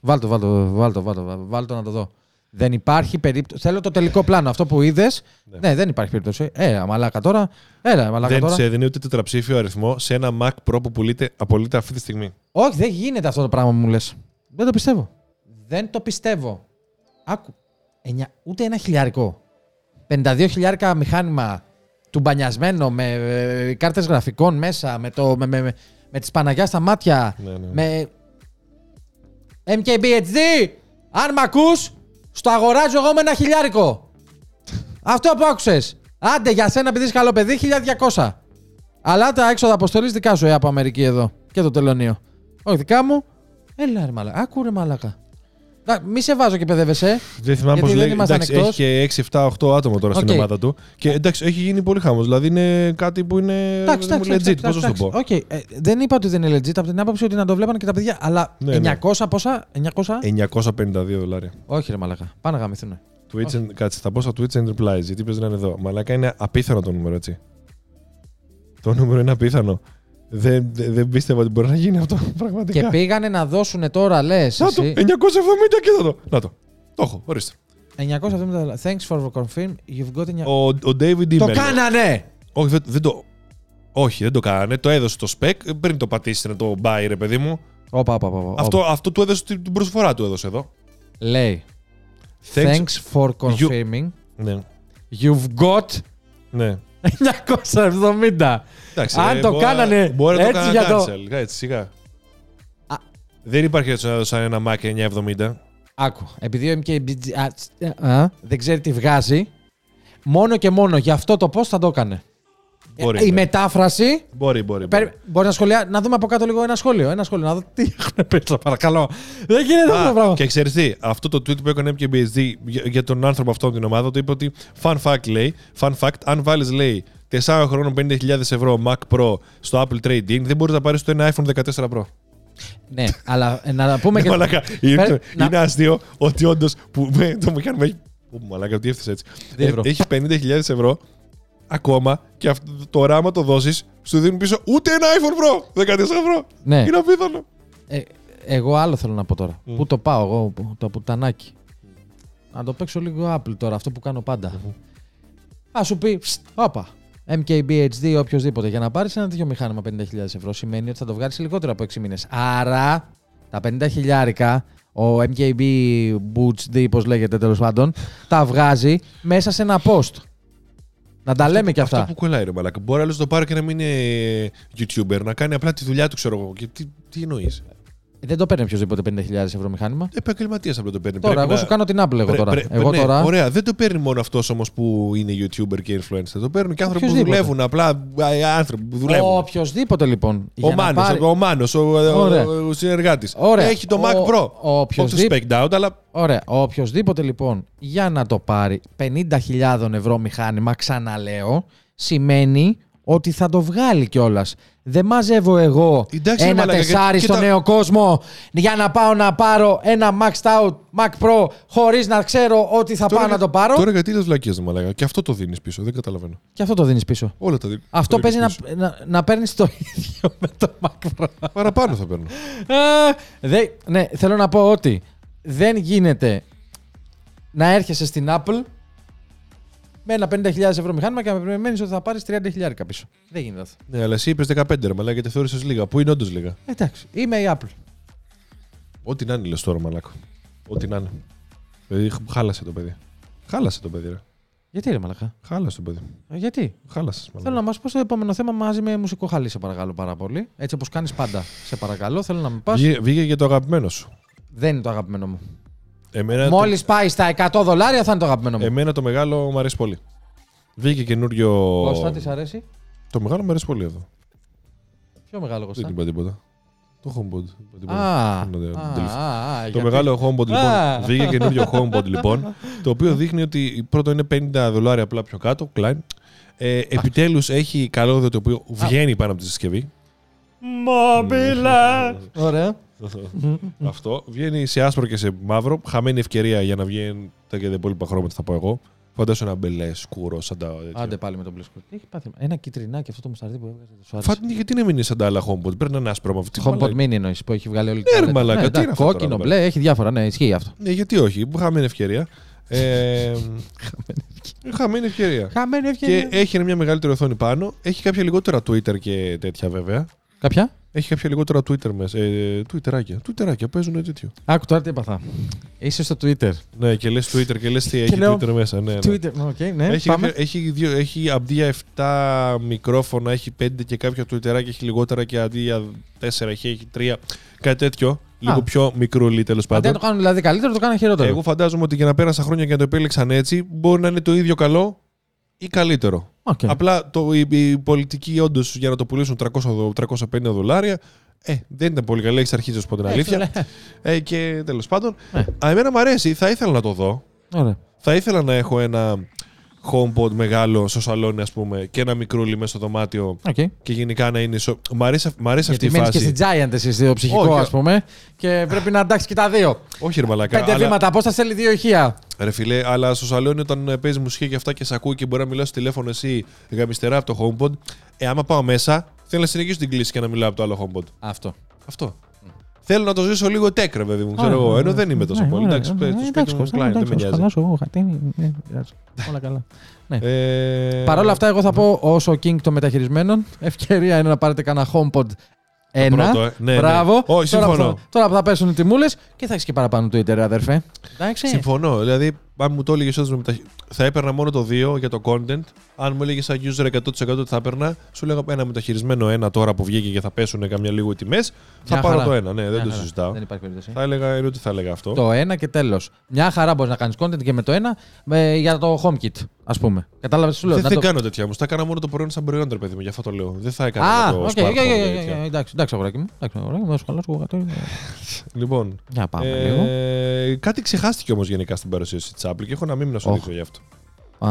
Βάλτο, βάλτο, βάλτο, βάλτο, βάλτο να το δω. Δεν υπάρχει περίπτωση. Θέλω το τελικό πλάνο. Αυτό που είδες. Ναι. Ναι. δεν υπάρχει περίπτωση. Ε, αμαλάκα τώρα. Έλα, αμαλάκα Δεν τώρα. σε έδινε ούτε τετραψήφιο αριθμό σε ένα Mac Pro που πουλείται, απολύτω αυτή τη στιγμή. Όχι, δεν γίνεται αυτό το πράγμα που μου λες. Δεν το πιστεύω. Δεν το πιστεύω. Άκου. Εννιά- ούτε ένα χιλιάρικο. 52 χιλιάρικα μηχάνημα του μπανιασμένο με ε, κάρτες γραφικών μέσα, με, το, με, με, με, με τις Παναγιάς στα μάτια, Ναι, ναι. με MKBHD, αν μ' ακούς, στο αγοράζω εγώ με ένα χιλιάρικο. Αυτό που άκουσες. Άντε για σένα επειδή είσαι καλό παιδί, 1200. Αλλά τα έξοδα αποστολής δικά σου, ε, από Αμερική εδώ. Και το τελωνίο. Όχι δικά μου. Έλα ρε μαλάκα. Άκου ρε μαλάκα. Να, μη σε βάζω και παιδεύεσαι. ε. Δεν θυμάμαι Γιατί πώς δεν λέει. ήμασταν Εντάξει, εκτός. έχει και 6, 7, 8 άτομα τώρα στην Οκ. ομάδα του. Και εντάξει, έχει γίνει πολύ χαμό. Δηλαδή είναι κάτι που είναι Εντάξει, εντάξει. legit. εντάξει, Πώς να σου το εντάξει. πω. Οκ, ε, δεν είπα ότι δεν είναι legit από την άποψη ότι να το βλέπανε και τα παιδιά. Αλλά Ναι, ναι. 900 πόσα, 900. 952 δολάρια. Όχι ρε μαλάκα. Πάνε να γαμηθούν. Tweets and, κάτσε, θα πω στο Tweets and replies, γιατί πες να είναι εδώ. Μαλάκα είναι απίθανο το νούμερο, έτσι. Το νούμερο είναι απίθανο. Δεν, δεν, δεν πίστευα ότι μπορεί να γίνει αυτό, πραγματικά. Και πήγανε να δώσουν τώρα, λες. Να το, 970 και θα το. Να το. Το έχω, ορίστε. 970 δολάρια. Thanks for confirm. You've got 900. Ο, ο David Το Immel. κάνανε! Όχι, δεν, δεν το... Όχι, δεν το κάνανε. Το έδωσε το spec πριν το πατήσει να το buy, ρε παιδί μου. Όπα, όπα, όπα. Αυτό, αυτό του έδωσε την την προσφορά του έδωσε εδώ. Λέει. Thanks. Thanks for confirming. Ναι. You've got ναι. 970. Εντάξει, Αν ε, το μπορεί- κάνανε μπορεί να το έτσι κάνανε για το- cancel, Έτσι, σιγά. Α. Δεν υπάρχει έτσι να έδωσαν ένα Mac 970. Άκου. Επειδή ο MKBG α, τς, α, δεν ξέρει τι βγάζει, μόνο και μόνο για αυτό το πώ θα το έκανε. Μπορεί, Ε, η ναι. μετάφραση. Μπορεί, μπορεί. Περι- μπορεί. Μπορεί να σχολιάσει. Να δούμε από κάτω λίγο ένα σχόλιο. Ένα σχόλιο. Να δω τι έχουν πει, στο παρακαλώ. Δεν γίνεται αυτό το Α, πράγμα. και ξέρεις τι, αυτό το tweet που έκανε MKBHD για, για τον άνθρωπο αυτόν την ομάδα του είπε ότι fun fact λέει, fun fact, αν βάλεις λέει 4 χρόνων 50.000 ευρώ Mac Pro στο Apple Trade-in, δεν μπορείς να πάρεις το ένα iPhone 14 Pro. Ναι, αλλά ε, να πούμε Ναι, και. μαλάκα, είναι, Φέρ- να- είναι αστείο ότι όντως που με, το μηχάνημα έχει. Ω, μαλάκα, τι έφτασε έτσι. Δύο ευρώ. Ε, έχει 50.000 ευρώ ακόμα και αυτό, τώρα άμα το δώσεις, σου δίνουν πίσω ούτε ένα iPhone Pro 14 ευρώ. Ναι. Είναι απίθανο. Ε, εγώ άλλο θέλω να πω τώρα. Μμ. Πού το πάω εγώ, που- το πουτανάκι. Να το παίξω λίγο Apple τώρα, αυτό που κάνω πάντα. Α σου πει, «Ψτ, όπα. MKBHD, οποιοδήποτε. Για να πάρεις ένα τέτοιο μηχάνημα 50.000 ευρώ σημαίνει ότι θα το βγάλεις σε λιγότερο από 6 μήνες. Άρα τα 50 χιλιάρικα, ο MKB Boots, πώς λέγεται τέλος πάντων, τα βγάζει μέσα σε ένα post. Να τα λέμε κι αυτά. Αυτό που κολλάει ρε μαλάκα. Μπορεί άλλος να το πάρει και να μην είναι YouTuber, να κάνει απλά τη δουλειά του, ξέρω εγώ. Και τι, τι εννοείς; Δεν το παίρνει οποιοδήποτε 50.000 ευρώ μηχάνημα. Επαγγελματίας απλά το παίρνει. Τώρα, Πρέπει εγώ να- σου κάνω την Apple εγώ Πρέ- τώρα. πρέ- εγώ ναι, τώρα. Ωραία, δεν το παίρνει μόνο αυτός όμως που είναι YouTuber και influencer. Το παίρνουν και άνθρωποι που Οποιοςδήποτε. δουλεύουν. Απλά α, άνθρωποι που δουλεύουν. Οποιοδήποτε λοιπόν. Ο για να Μάνος, πάρει- ο Μάνος, ο, ο, Ωραία. ο, ο συνεργάτης. Ωραία. Έχει το Ο- Mac Pro. ο Όχι το οποιοσδήποτε- spec out, αλλά Ωραία. Οποιοδήποτε λοιπόν για να το πάρει 50.000 ευρώ μηχάνημα, ξαναλέω, σημαίνει ότι θα το βγάλει κιόλας. Δεν μαζεύω εγώ Εντάξει, ρε ένα μαλάκα, τεσάρι κοίτα- στο νέο κόσμο για να πάω να πάρω ένα maxed out Mac Pro χωρίς να ξέρω ότι θα πάω να το πάρω. Τώρα γιατί λες βλακίες, μαλάκα. Και αυτό το δίνεις πίσω, δεν καταλαβαίνω. Και αυτό το δίνεις πίσω. Όλα τα δίνεις. Αυτό το παίζει δίνεις να, πίσω. να, να παίρνεις το ίδιο με το Mac Pro. Παραπάνω θα παίρνω. Ε, δε- ναι, θέλω να πω ότι δεν γίνεται να έρχεσαι στην Apple με ένα 50.000 ευρώ μηχάνημα και να περιμένει ότι θα πάρεις 30.000 πίσω. Δεν γίνεται αυτό. Ναι, αλλά εσύ είπες 15 ρε μαλάκα γιατί θεώρησες λίγα. Που είναι όντως λίγα; Εντάξει, είμαι η Apple. Ό,τι να είναι λες τώρα μαλάκα. Ό,τι να είναι. Δηλαδή χάλασε το παιδί. Χάλασε το παιδί ρε. Γιατί ρε μαλακά. Χάλασε το παιδί. Ε, γιατί; Χάλασες. Θέλω να μας πω στο επόμενο θέμα μαζί με μουσικό χαλί, σε παρακαλώ πάρα πολύ. Έτσι όπως κάνεις πάντα. Σε παρακαλώ, θέλω να με πας. Βγήκε, βγήκε για το αγαπημένο σου. Δεν είναι το αγαπημένο μου. Εμένα, Μόλις πάει στα 100 δολάρια θα είναι το αγαπημένο το, μου. εμένα το μεγάλο μου αρέσει πολύ. Βγήκε καινούριο. Κώστα, της αρέσει; Το μεγάλο μου αρέσει πολύ εδώ. Πιο μεγάλο Δεν Κώστα; είπα τίποτα. Το HomePod. είπα τίποτα. Α, Δεν το- α, τελείωσε. α, α, Το γιατί- μεγάλο HomePod λοιπόν. Α. Βγήκε καινούριο HomePod λοιπόν. Το οποίο δείχνει ότι πρώτο είναι 50 δολάρια απλά πιο κάτω. Klein. Ε, Επιτέλους έχει καλώδιο το οποίο βγαίνει πάνω από τη συσκευή. Μόμπιλα. Ωραία. Αυτό. Βγαίνει σε άσπρο και σε μαύρο. Χαμένη ευκαιρία για να βγαίνει τα και τα υπόλοιπα χρώματα, θα πω εγώ. Φαντάσου ένα μπελέ σκούρο σαν τα. τέτοια. Άντε πάλι με τον μπλε σκούρο. Τι έχει πάθει. Ένα κυτρινάκι αυτό το μουσταρδί που έβγαζε. Σου άρεσε. Φάτε, γιατί να μην είναι σαν τα άλλα HomePod; Πρέπει να είναι άσπρο με αυτή τη HomePod μαλάκα. mini εννοείς που έχει βγάλει όλη Ναι, ρε palette. μαλάκα, τι εντάξει, είναι αυτό Κόκκινο, τώρα, μπλε, έχει διάφορα. Ναι, ισχύει αυτό. Ναι, γιατί όχι. Χαμένη ευκαιρία. Ε, χαμένη ευκαιρία. Χαμένη Και έχει μια μεγαλύτερη οθόνη πάνω. Έχει κάποια λιγότερα Twitter και τέτοια βέβαια. Κάποια; Έχει κάποια λιγότερα tweeter μέσα. Ε, tweeter άκια. Tweeter άκια παίζουν τέτοιο. Άκου τώρα τι έπαθα. Είσαι στο Twitter. Ναι, και λες tweeter και λες τι έχει λέω, tweeter μέσα. Ναι, ναι. Tweeter, οκ, ναι, Έχει, πάμε. κάποια- έχει, δύο, έχει αντί για 7 μικρόφωνα, έχει 5 και κάποια tweeter άκια έχει λιγότερα και αντί για 4 έχει, έχει 3. Κάτι τέτοιο. Λίγο πιο μικρούλι τέλος Αντί πάντων. να το κάνουν δηλαδή καλύτερο, το κάνουν χειρότερο. Εγώ φαντάζομαι ότι για να πέρασαν χρόνια και να το επέλεξαν έτσι, μπορεί να είναι το ίδιο καλό ή καλύτερο. Οκ. Απλά το, η, η πολιτική όντως για να το πουλήσουν 300, δο- 350 δολάρια. Ε, δεν ήταν πολύ καλή, έχεις αρχίσει να σου πω την Ε, αλήθεια. φίλε. Ε, και τέλος πάντων. Ε. Α, εμένα μου αρέσει, θα ήθελα να το δω. Ωραία. Θα ήθελα να έχω ένα HomePod μεγάλο στο σαλόνι, ας πούμε, και ένα μικρούλι μέσα στο δωμάτιο Οκ. και γενικά να είναι. Σο... Μ' αρέσει, μ' αρέσει αυτή Γιατί η μένεις και φάση. στην Giant εσύ στο ψυχικό, Όχι. ας πούμε. Και πρέπει να εντάξει και τα δύο. Όχι, ρε Μαλακά. Πέντε αλλά- βήματα, πώς θα στέλνει δύο ηχεία; Ρε φιλέ, αλλά στο σαλόνι όταν ε, παίζεις μουσική και αυτά και σε ακούει και μπορεί να μιλάς στο τηλέφωνο εσύ γαμιστερά από το HomePod, ε, άμα πάω μέσα, θέλω να συνεχίσω την κλίση και να μιλάω από το άλλο HomePod. Αυτό. Αυτό. Θέλω να το ζήσω λίγο τέκ, ρε παιδί μου, ξέρω εγώ. Ενώ δεν είμαι τόσο Ναι, πολύ. ωραία, Εντάξει, ωραία, στο ναι, σπίτι εντάξει, μου Κώστα, κλάει, δεν με εντάξει, νοιάζει. χαλάσω εγώ, χατίνι, ναι, πειράζει. Όλα καλά. Ε, Παρ' όλα αυτά, εγώ θα πω όσο King των μεταχειρισμένων, ευκαιρία είναι να πάρετε κανένα HomePod ένα. πρώτο, ε. Ναι, ναι. Μπράβο. Όχι, τώρα, που συμφωνώ. θα, τώρα που θα πέσουν οι τιμούλες και θα έχεις και παραπάνω Twitter, αδερφέ. Εντάξει. Συμφωνώ. Δηλαδή, αν μου το έλεγε όντω μεταχ... θα έπαιρνα μόνο το 2 για το content. Αν μου έλεγες σαν user 100% ότι θα έπαιρνα, σου λέγα ένα μεταχειρισμένο ένα τώρα που βγήκε και θα πέσουν καμιά λίγο οι τιμές. Θα Μια πάρω χαρά. το ένα. Ναι, δεν Μια το χαρά. συζητάω. Δεν υπάρχει περίπτωση. Θα έλεγα είναι ότι θα έλεγα αυτό. Το ένα και τέλος. Μια χαρά μπορείς να κάνεις content και με το ένα με, για το HomeKit, ας πούμε. Κατάλαβες, σου λέω. Δεν να θα το... κάνω τέτοια όμως. Θα έκανα μόνο το προϊόν σαν προϊόν, ρε παιδί μου. Γι' αυτό το λέω. Δεν θα έκανα Α, το οκ, smart home οκ, οκ, και οκ, τέτοια. οκ, εντάξει, εντάξει, αγοράκι μου. Εντάξει, αγοράκι μου, θα σου χαλάσω εγώ κατώ. Λοιπόν. Για πάμε λίγο. Ε, κάτι ξεχάστηκε όμως γενικά στην παρουσίαση της Apple και έχω να μην να σου Οχ. δείξω γι' αυτό. Α,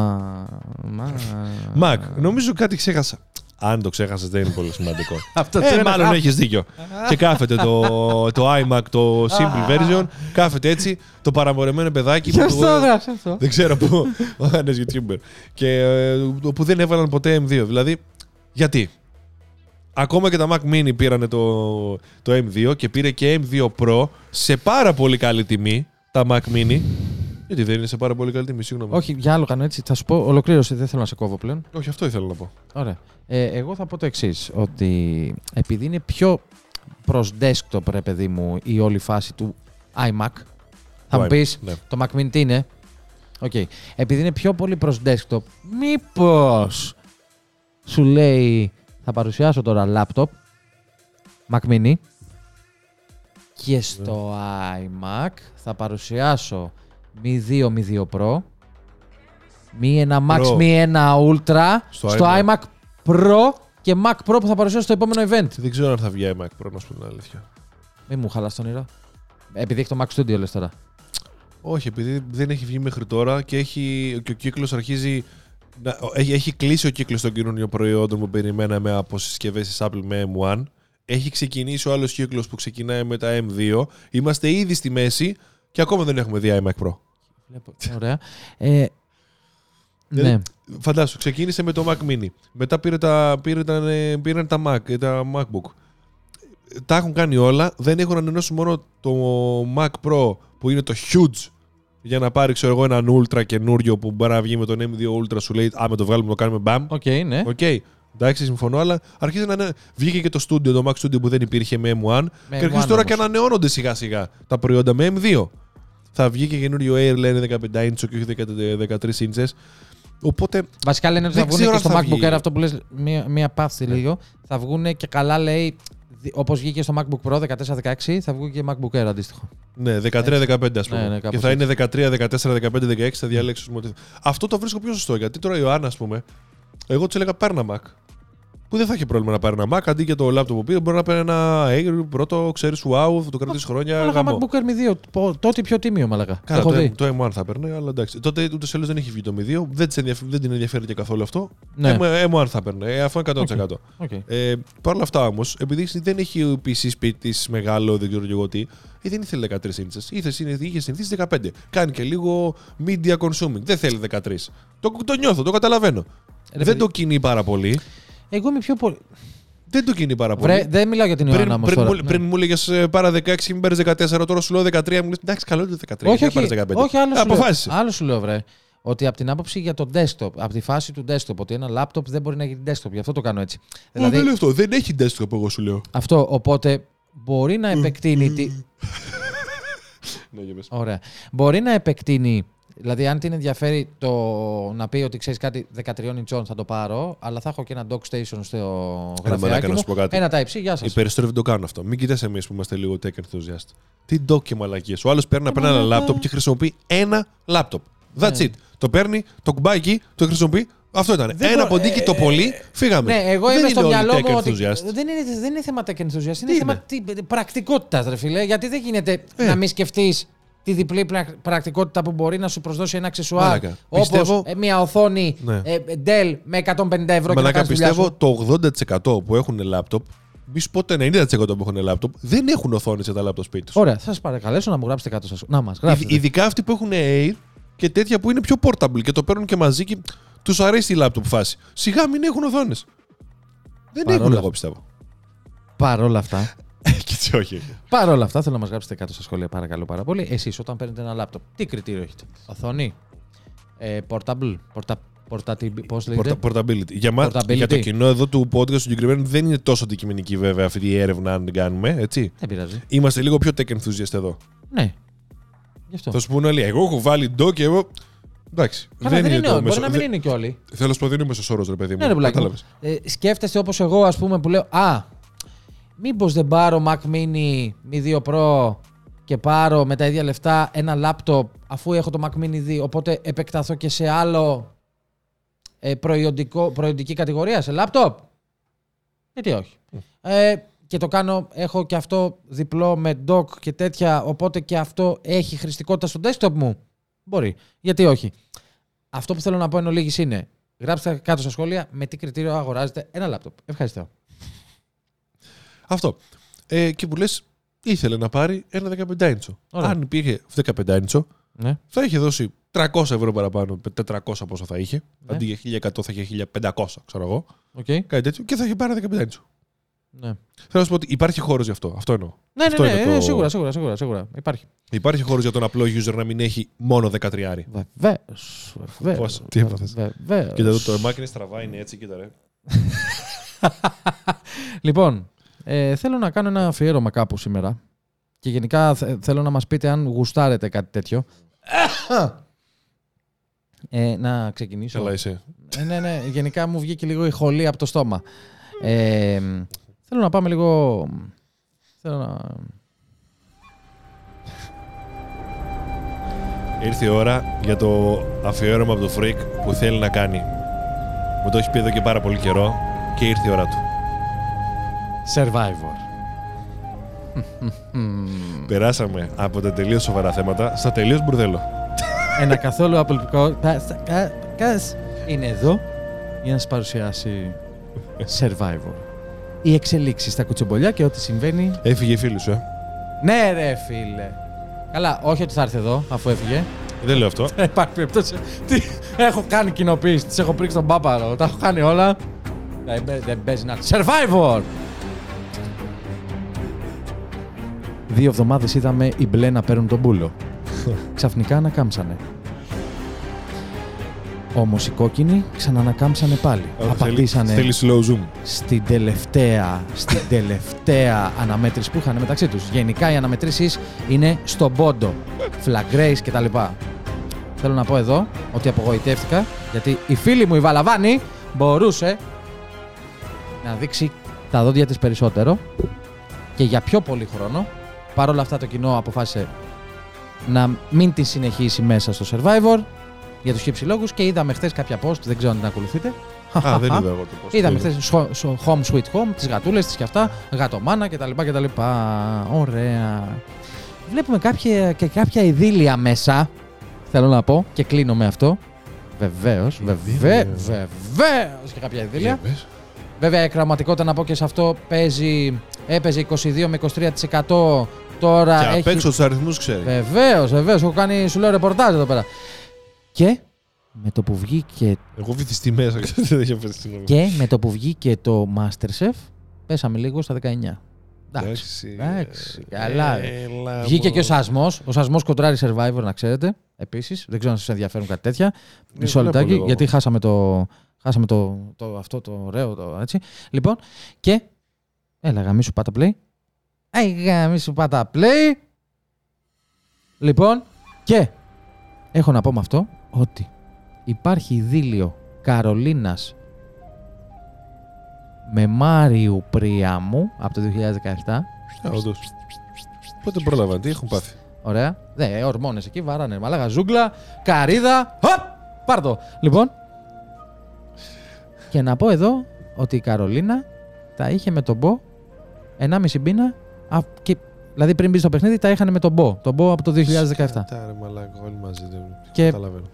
μα... Mac, νομίζω κάτι ξέχασα. Αν το ξέχασες, δεν είναι πολύ σημαντικό. Αυτό τι ε, είναι μάλλον αυτό. έχεις δίκιο. και κάθεται το, το iMac, το simple version, κάθεται έτσι, το παραμορεμένο παιδάκι που, Ποιος το έγραψε αυτό. δεν ξέρω πού, ο ένας YouTuber. Και ε, που δεν έβαλαν ποτέ M2. Δηλαδή, γιατί; Ακόμα και τα Mac Mini πήραν το, το M2 και πήρε και M2 Pro σε πάρα πολύ καλή τιμή τα Mac Mini. Γιατί δεν είναι σε πάρα πολύ καλή τιμή, συγγνώμη. Όχι, για άλλο κάνω έτσι. Θα σου πω, ολοκλήρωση, δεν θέλω να σε κόβω πλέον. Όχι, αυτό ήθελα να πω. Ωραία. Ε, εγώ θα πω το εξής, ότι επειδή είναι πιο προς desktop, ρε παιδί μου, η όλη φάση του iMac, θα Το μου iMac, πει ναι. το Mac Mini τι είναι; Οκ. Επειδή είναι πιο πολύ προς desktop, μήπως σου λέει θα παρουσιάσω τώρα laptop Mac Mini και στο iMac θα παρουσιάσω Mi 2, Mi 2 Pro Mi 1 Max, Pro. Mi 1 Ultra Στο στο, iMac. iMac. Pro και Mac Pro που θα παρουσιάσω στο επόμενο event. Δεν ξέρω αν θα βγει iMac Pro, να σου πω την αλήθεια. Μην μου χαλάς τον ήρω. Επειδή έχει το Mac Studio λες τώρα. Όχι, επειδή δεν έχει βγει μέχρι τώρα και, έχει, και ο κύκλος αρχίζει. Να, έχει, έχει κλείσει ο κύκλος των καινούριων προϊόντων που περιμέναμε από συσκευές της Apple με M1. Έχει ξεκινήσει ο άλλος κύκλος που ξεκινάει με τα M2. Είμαστε ήδη στη μέση και ακόμα δεν έχουμε δει iMac Pro. Βλέπω. Ωραία. Ε, ναι. Δηλαδή, Φαντάσου, ξεκίνησε με το Mac Mini. Μετά πήρε τα, πήρε τα, ε, πήραν τα Mac, τα MacBook. Τα έχουν κάνει όλα. Δεν έχουν ανανεώσει μόνο το Mac Pro που είναι το huge για να πάρει ξέρω εγώ έναν Ultra καινούριο που μπορεί να βγει με τον M2 Ultra σου λέει Άμα το βγάλουμε το κάνουμε μπαμ. Οκ, ναι. Οκ. Εντάξει, συμφωνώ, αλλά αρχίζει να είναι. Βγήκε και το Studio, το Mac Studio που δεν υπήρχε με M1 Με και αρχίζει M1 τώρα και όμως. ανανεώνονται σιγά σιγά τα προϊόντα με M2. Θα βγει και καινούριο Air, λένε 15 inch και όχι 13 inches. Οπότε Βασικά λένε ότι Δεν θα βγουν ξέρω και αν στο θα MacBook βγει. Air αυτό που λες μία, μία παύση λίγο. Θα βγουν και καλά λέει, δι- όπως βγήκε στο MacBook Pro 14-16, θα βγουν και MacBook Air αντίστοιχο. Ναι, 13-15 ας πούμε. Ναι, ναι, και κάπως θα είναι 13, 14, 15, 16 θα διαλέξει. Αυτό το βρίσκω πιο σωστό γιατί τώρα η Ιωάννα, ας πούμε, εγώ της έλεγα πάρε ένα Mac. Που δεν θα έχει πρόβλημα να πάρει ένα Mac αντί για το laptop που πήρε. Μπορεί να πάρει ένα Air πρώτο, ξέρεις, wow, θα το κρατήσει χρόνια. Μαλάκα γαμώ. MacBook Air M2. Πο- Τότε πιο τίμιο, μαλάκα. Καλά, Έχω το, δει. το M1 θα παίρνει, αλλά εντάξει. Τότε ούτε σε δεν έχει βγει το M2, δεν, της ενδιαφ- δεν την ενδιαφέρει και καθόλου αυτό. Ναι. M- M1 θα παίρνει, ε, αυτό 100%. Οκ. Ε, Παρ' όλα αυτά όμως, επειδή δεν έχει ο PC σπίτι της μεγάλο, δεν ξέρω και εγώ τι, ε, δεν ήθελε 13 inches. Είχε, συνηθίσει- είχε συνηθίσει 15. Κάνει και λίγο media consuming. Δεν θέλει 13. Το, το νιώθω, το καταλαβαίνω. Ρε, δεν παιδί. το κινεί πάρα πολύ. Εγώ είμαι πιο πολύ. Δεν το κινεί πάρα πολύ. Βρε, δεν μιλάω για την Ιωάννα πριν, όμως πριν, τώρα. μου, Ναι. πριν μου έλεγε πάρα 16 και μην πάρει 14, τώρα σου λέω 13, μου λες εντάξει, καλό είναι το 13. όχι, γιατί να όχι, πάρεις 15. όχι άλλο, σου λέω, Αποφάσισε. άλλο σου λέω, βρε. Ότι από την άποψη για το desktop, από τη φάση του desktop, ότι ένα laptop δεν μπορεί να γίνει desktop. Γι' αυτό το κάνω έτσι. Μα δηλαδή, δεν λέω αυτό. Δεν έχει desktop, εγώ σου λέω. αυτό. Οπότε μπορεί να επεκτείνει. τη... Ναι, για πες. Ωραία. Μπορεί να επεκτείνει. Δηλαδή, αν την ενδιαφέρει το να πει ότι ξέρεις κάτι 13 inch θα το πάρω, αλλά θα έχω και ένα dock station στο μαλάκα, γραφειάκι να μου. σου πω κάτι. Ένα Type-C, γεια σας. Οι περισσότεροι δεν το κάνουν αυτό. Μην κοιτάς εμείς που είμαστε λίγο tech enthusiast. Τι ντοκ και μαλακίες. Ο άλλος παίρνει να παίρνει ένα λάπτοπ και χρησιμοποιεί ένα λάπτοπ. That's Ναι. it. Το παίρνει, το κουμπάει εκεί, το χρησιμοποιεί. Αυτό ήταν. Δεν ένα μπο- ποντίκι ε, το πολύ, φύγαμε. Ναι, εγώ Δεν είμαι είναι στο όλοι μυαλό tech μου ότι enthusiast. δεν είναι, δεν είναι θέμα tech enthusiast, είναι Τι θέμα πρακτικότητας, ρε φίλε. Γιατί δεν γίνεται Ε. να μην σκεφτείς τη διπλή πρακ- πρακτικότητα που μπορεί να σου προσδώσει ένα αξεσουάρ Μάλακα. όπως Πιστεύω- μια οθόνη Ναι. ε, Dell με 150 ευρώ και να Μαλάκα, κάνεις τη δουλειά πιστεύω σου. το 80% που έχουν λάπτοπ, μη σου πω το 90% που έχουν λάπτοπ, δεν έχουν οθόνη σε τα λάπτοπ σπίτι τους. Ωραία, θα σας παρακαλέσω να μου γράψετε κάτω σας. Να μας γράψετε. Ειδικά αυτοί που έχουν Air και τέτοια που είναι πιο portable και το παίρνουν και μαζί και τους αρέσει η λάπτοπ φάση. Σιγά μην έχουν οθόνες. Δεν Παρόλα έχουν, αυτά. εγώ πιστεύω. Παρ' όλα αυτά, Και έτσι όχι. παρ' όλα αυτά, θέλω να μας γράψετε κάτω στα σχόλια, παρακαλώ πάρα πολύ. Εσείς, όταν παίρνετε ένα λάπτοπ, τι κριτήριο έχετε; Οθόνη. Ε, portable. Porta, portable. Πώς λέγεται; Porta- Portability. Για, μα, Portability. για το κοινό εδώ του podcast συγκεκριμένου δεν είναι τόσο αντικειμενική βέβαια αυτή η έρευνα αν την κάνουμε, έτσι. Δεν πειράζει. Είμαστε λίγο πιο tech enthusiast εδώ. Ναι. Γι' αυτό. Θα σου πούνε όλοι, εγώ έχω βάλει ντο και εγώ. Εντάξει. Καλά, δεν είναι, το όλοι. Μπορεί μέσο- να μην δεν- είναι και όλοι. Θέλω να σου πω, δεν είναι μέσος όρος, ρε παιδί μου. Ναι, ρε πουλάκι μου. Κατάλαβες. Ε, σκέφτεστε όπως εγώ, ας πούμε, που λέω Α, μήπως δεν πάρω Mac Mini Mi 2 Pro και πάρω με τα ίδια λεφτά ένα laptop αφού έχω το Mac Mini 2. Οπότε επεκταθώ και σε άλλο ε, προϊόντικο, προϊόντική κατηγορία, σε laptop; Γιατί όχι. Ε, και το κάνω, έχω και αυτό διπλό με dock και τέτοια, οπότε και αυτό έχει χρηστικότητα στο desktop μου; Μπορεί. Γιατί όχι; Αυτό που θέλω να πω εν ολίγοις είναι, γράψτε κάτω στα σχόλια με τι κριτήριο αγοράζετε ένα λάπτοπ. Ευχαριστώ. Αυτό. Ε, και που λες, ήθελε να πάρει ένα 15 inch. Ωραία. Αν υπήρχε 15 inch, Ναι. θα είχε δώσει 300 ευρώ παραπάνω, 400 πόσο θα είχε. Ναι. Αντί για 1100 θα είχε 1500, ξέρω εγώ. Οκ. Κάτι τέτοιο και θα είχε πάρει ένα 15 inch. Ναι. Θέλω να σου πω ότι υπάρχει χώρος γι' αυτό. Αυτό εννοώ. Ναι, Αυτό ναι, ναι, είναι ναι, το- σίγουρα, σίγουρα, σίγουρα, σίγουρα. Υπάρχει. Υπάρχει χώρος για τον απλό user να μην έχει μόνο 13. Βεβαίως. Βεβαίως. Πώς, τι έπαθες; Βεβαίως. Κοίτα εδώ το μάκι είναι στραβά, είναι έτσι, κοίτα ρε. Λοιπόν, ε, θέλω να κάνω ένα αφιέρωμα κάπου σήμερα. Και γενικά θε- θέλω να μας πείτε αν γουστάρετε κάτι τέτοιο. Ε, να ξεκινήσω. Καλά είσαι. Ε, ναι, ναι, γενικά μου βγήκε λίγο η χολή από το στόμα. Ε, θέλω να πάμε λίγο... Θέλω να... Ήρθε η ώρα για το αφιέρωμα από το Freak που θέλει να κάνει. Μου το έχεις πει εδώ και πάρα πολύ καιρό και ήρθε η ώρα του. Survivor. Περάσαμε από τα τελείως σοβαρά θέματα στα τελείως μπουρδέλο. Ένα καθόλου απολυπικό κας είναι εδώ για να σας παρουσιάσει Survivor. Οι εξελίξεις στα κουτσομπολιά και ό,τι συμβαίνει. Έφυγε η φίλη σου, ε. Ναι ρε φίλε. Καλά, όχι ότι θα έρθει εδώ αφού έφυγε. Δεν λέω αυτό. Δεν υπάρχει περίπτωση. Τι, έχω κάνει κοινοποίηση, τις έχω πρίξει τον πάπαρο, τα έχω κάνει όλα. Δεν, παί- δεν παίζει να... Survivor! Δύο εβδομάδες είδαμε οι μπλε να παίρνουν τον μπούλο. Ξαφνικά ανακάμψανε. Όμως οι κόκκινοι ξανανακάμψανε πάλι. Απαντήσανε Θέλει slow zoom. στην τελευταία, στην τελευταία αναμέτρηση που είχαν μεταξύ τους. Γενικά οι αναμετρήσεις είναι στον πόντο, flag race κτλ. Θέλω να πω εδώ ότι απογοητεύτηκα γιατί η φίλη μου η Βαλαβάνη μπορούσε να δείξει τα δόντια της περισσότερο και για πιο πολύ χρόνο. Παρ' όλα αυτά το κοινό αποφάσισε να μην τη συνεχίσει μέσα στο Survivor για τους χυψηλόγου και είδαμε χθες κάποια post, δεν ξέρω αν την ακολουθείτε. Α, δεν είδα εγώ το πώ. Είδαμε χθες Home Sweet Home, τις γατούλες τη και αυτά, γατομάνα κτλ. κτλ. Ωραία. Βλέπουμε κάποια, και κάποια ειδήλια μέσα. Θέλω να πω και κλείνω με αυτό. Βεβαίως, βεβαίως, βεβαίως και κάποια ειδήλια. Βέβαια, η κραματικότητα να πω και σε αυτό παίζει, έπαιζε 22 με 23%. Τώρα Και έχει... απ' έξω τους αριθμούς ξέρει. Βεβαίως, βεβαίως. Έχω κάνει, σου λέω, ρεπορτάζ εδώ πέρα. Και με το που βγήκε, Εγώ βυθιστεί μέσα, ξέρετε, δεν είχε φέρει στην και με το που βγήκε το Masterchef, πέσαμε λίγο στα 19. Εντάξει. εντάξει, καλά. Βγήκε και ο Σασμός. Ο Σασμός κοντράρει survivor, να ξέρετε. Επίσης. Δεν ξέρω αν σας ενδιαφέρουν κάτι τέτοια. Μισό βλέπω λεπτάκι, λίγο. γιατί χάσαμε το. Χάσαμε το, το, αυτό το ωραίο, το, έτσι. Λοιπόν, και. Έλα, γαμίσου πάτα play. Αϊ, γαμίσου πάτα play. Λοιπόν, και έχω να πω με αυτό ότι υπάρχει δίλιο Καρολίνας με Μάριου Πριάμου από το 2017. Όντως. Πότε πρόλαβαν, τι έχουν πάθει; Ωραία. Δε, ορμόνες εκεί, βαράνε. Μαλάγα ζούγκλα, καρίδα. Χοπ! Πάρ' το. Λοιπόν. Και να πω εδώ ότι η Καρολίνα τα είχε με τον Μπο 1,5 πίνα. Α, Και, δηλαδή πριν μπει στο παιχνίδι τα είχαν με τον Μπο. Τον Μπο από το 2017. Τα ρε μαλάκα, όλοι μαζί δεν Και- καταλαβαίνω.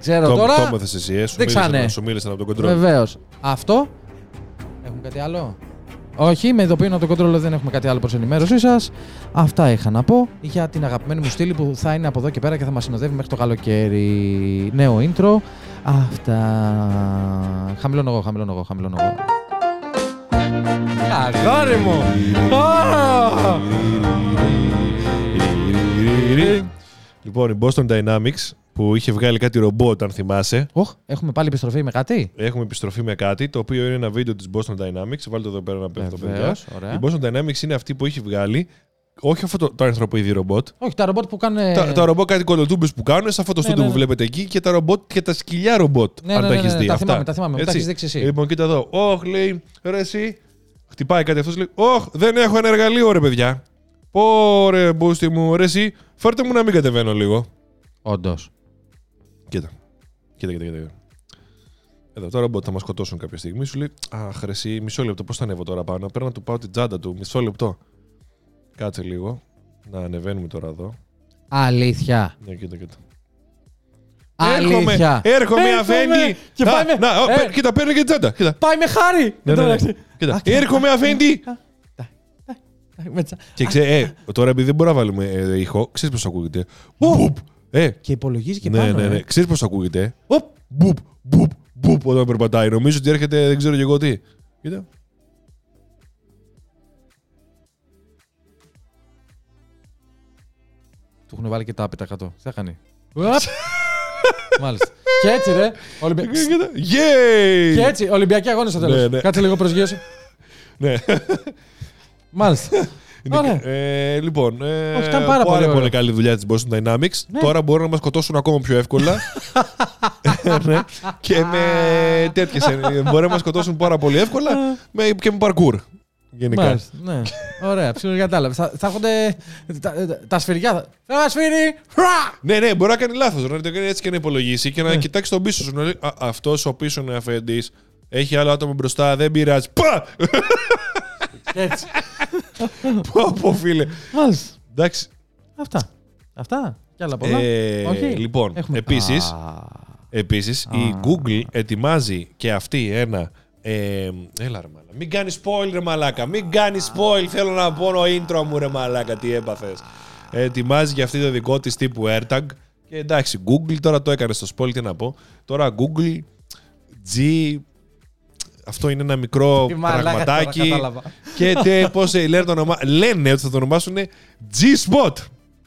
Ξέρω Το, τώρα. το έμαθες εσύ, ε, σου Δείξανε. μίλησαν, σου μίλησαν από τον κοντρόλ. Βεβαίως. Αυτό. Έχουμε κάτι άλλο; Όχι, με ειδοποιούν από το control δεν έχουμε κάτι άλλο προς ενημέρωσή σας. Αυτά είχα να πω για την αγαπημένη μου στήλη που θα είναι από εδώ και πέρα και θα μας συνοδεύει μέχρι το καλοκαίρι. Νέο intro. Αυτά. Χαμηλώνω εγώ, χαμηλώνω εγώ, χαμηλώνω εγώ. Αγόρι μου! Λοιπόν, η Boston Dynamics που είχε βγάλει κάτι ρομπότ, αν θυμάσαι. Οχ, έχουμε πάλι επιστροφή με κάτι; Έχουμε επιστροφή με κάτι, το οποίο είναι ένα βίντεο της Boston Dynamics. Βάλτε το εδώ πέρα να πέφτει το παιδιά. Βεβαίως, ωραία. Η Boston Dynamics είναι αυτή που έχει βγάλει, όχι αυτό το, το ανθρωποειδή ρομπότ. Όχι, τα ρομπότ που κάνουν. Τα, τα ρομπότ κάτι κολοτούμπε που κάνουν, σαν αυτό το Ναι, στούντιο ναι, που ναι. βλέπετε εκεί και τα ρομπότ και τα σκυλιά ρομπότ. Ναι, αν ναι, τα ναι, έχεις ναι, δει. τα αυτά. θυμάμαι, τα θυμάμαι, μου τα Έτσι. έχεις δείξει εσύ. Λοιπόν, κοίτα εδώ. Όχ, λέει, ρε, εσύ. Χτυπάει κάτι αυτός, λέει, Όχ, δεν έχω ένα εργαλείο, ρε παιδιά. Πω, ρε, μπούστι μου, ρε, εσύ, φέρτε μου να μην κατεβαίνω λίγο. Όντως. Κοίτα. Κοίτα, κοίτα, κοίτα. Εδώ τώρα ρομπότ θα μας σκοτώσουν κάποια στιγμή. Σου λέει Αχ, ρε, εσύ, μισό λεπτό, πώς θα ανέβω τώρα πάνω; Πρέπει να του πάω την τσάντα του. Μισό λεπτό. Κάτσε λίγο. Να ανεβαίνουμε τώρα εδώ. Αλήθεια. Ναι, κοίτα, κοίτα. Αλήθεια. Έρχομαι, έρχομαι, Έρχομαι. αφέντη. Και Να, πάει με- να, ο, Ε. παι- κοίτα, παίρνει και την τσάντα. Κοίτα. Πάει με χάρη! Ναι, ναι, ναι. Κοίτα. Α, κοίτα. Έρχομαι, αφέντη. Με τσα- Και ξέρει, ε, τώρα επειδή δεν μπορούμε να βάλουμε ε, ήχο, ξέρεις πώς ακούγεται. Μπουπ. Ε, Και υπολογίζει και ναι, πάνω. ναι, ε. ναι. Ξέρεις πώς ακούγεται. Οπ, μπουπ, μπουπ, μπουπ όταν περπατάει. Νομίζω ότι έρχεται, δεν ξέρω και εγώ τι. Κοίτα. Του έχουν βάλει και τα άπειτα κάτω. Τι θα κάνει; Ουαπ. Μάλιστα. Και έτσι, ρε. Ολυμπια... Κοίτα. Yay! Και έτσι, Ολυμπιακοί αγώνες στο τέλο. Ναι, ναι. Κάτσε λίγο προσγείωση. Ναι. Μάλιστα. Είναι- Ωραία. Ε, λοιπόν, ε, Όχι, ήταν πάρα πολύ ωραίο. καλή δουλειά της Boston Dynamics. Ναι. Τώρα μπορούν να μας σκοτώσουν ακόμα πιο εύκολα. ναι. Και με τέτοιες. Μπορεί να μας σκοτώσουν πάρα πολύ εύκολα με, και με parkour. Γενικά. Μάλιστα. Ναι. Ωραία, ψιλοκατάλαβε. Θα, θα έχονται τα, τα σφυριά. θα- Ένα σφύρι! Φρα! Ναι, ναι, μπορεί να κάνει λάθος. Να το κάνει έτσι και να υπολογίσει και να Ναι. κοιτάξει τον πίσω σου. Να λέει Αυτός ο πίσω είναι αφέντη. Έχει άλλο άτομο μπροστά, δεν πειράζει. Πα! Έτσι. Πω, πω, φίλε. Μάλιστα. Εντάξει. Αυτά. Αυτά. Κι άλλα πολλά. Ε, Όχι. λοιπόν, Έχουμε- επίσης, Α, Επίσης, η Google ετοιμάζει και αυτή ένα... Ε, έλα ρε μαλάκα. Μην κάνεις spoil ρε μαλάκα. Μην κάνεις spoil. Θέλω να πω το intro μου ρε μαλάκα. Τι έπαθες. ετοιμάζεις και αυτή το δικό της τύπου AirTag. Και εντάξει, Google τώρα το έκανε στο spoil. Τι να πω. Τώρα Google G... Αυτό είναι ένα μικρό Τι μαλάκα τώρα, πραγματάκι. κατάλαβα. και τε, πώς ε, λένε, το ονομα... λένε ότι θα το ονομάσουν G-Spot.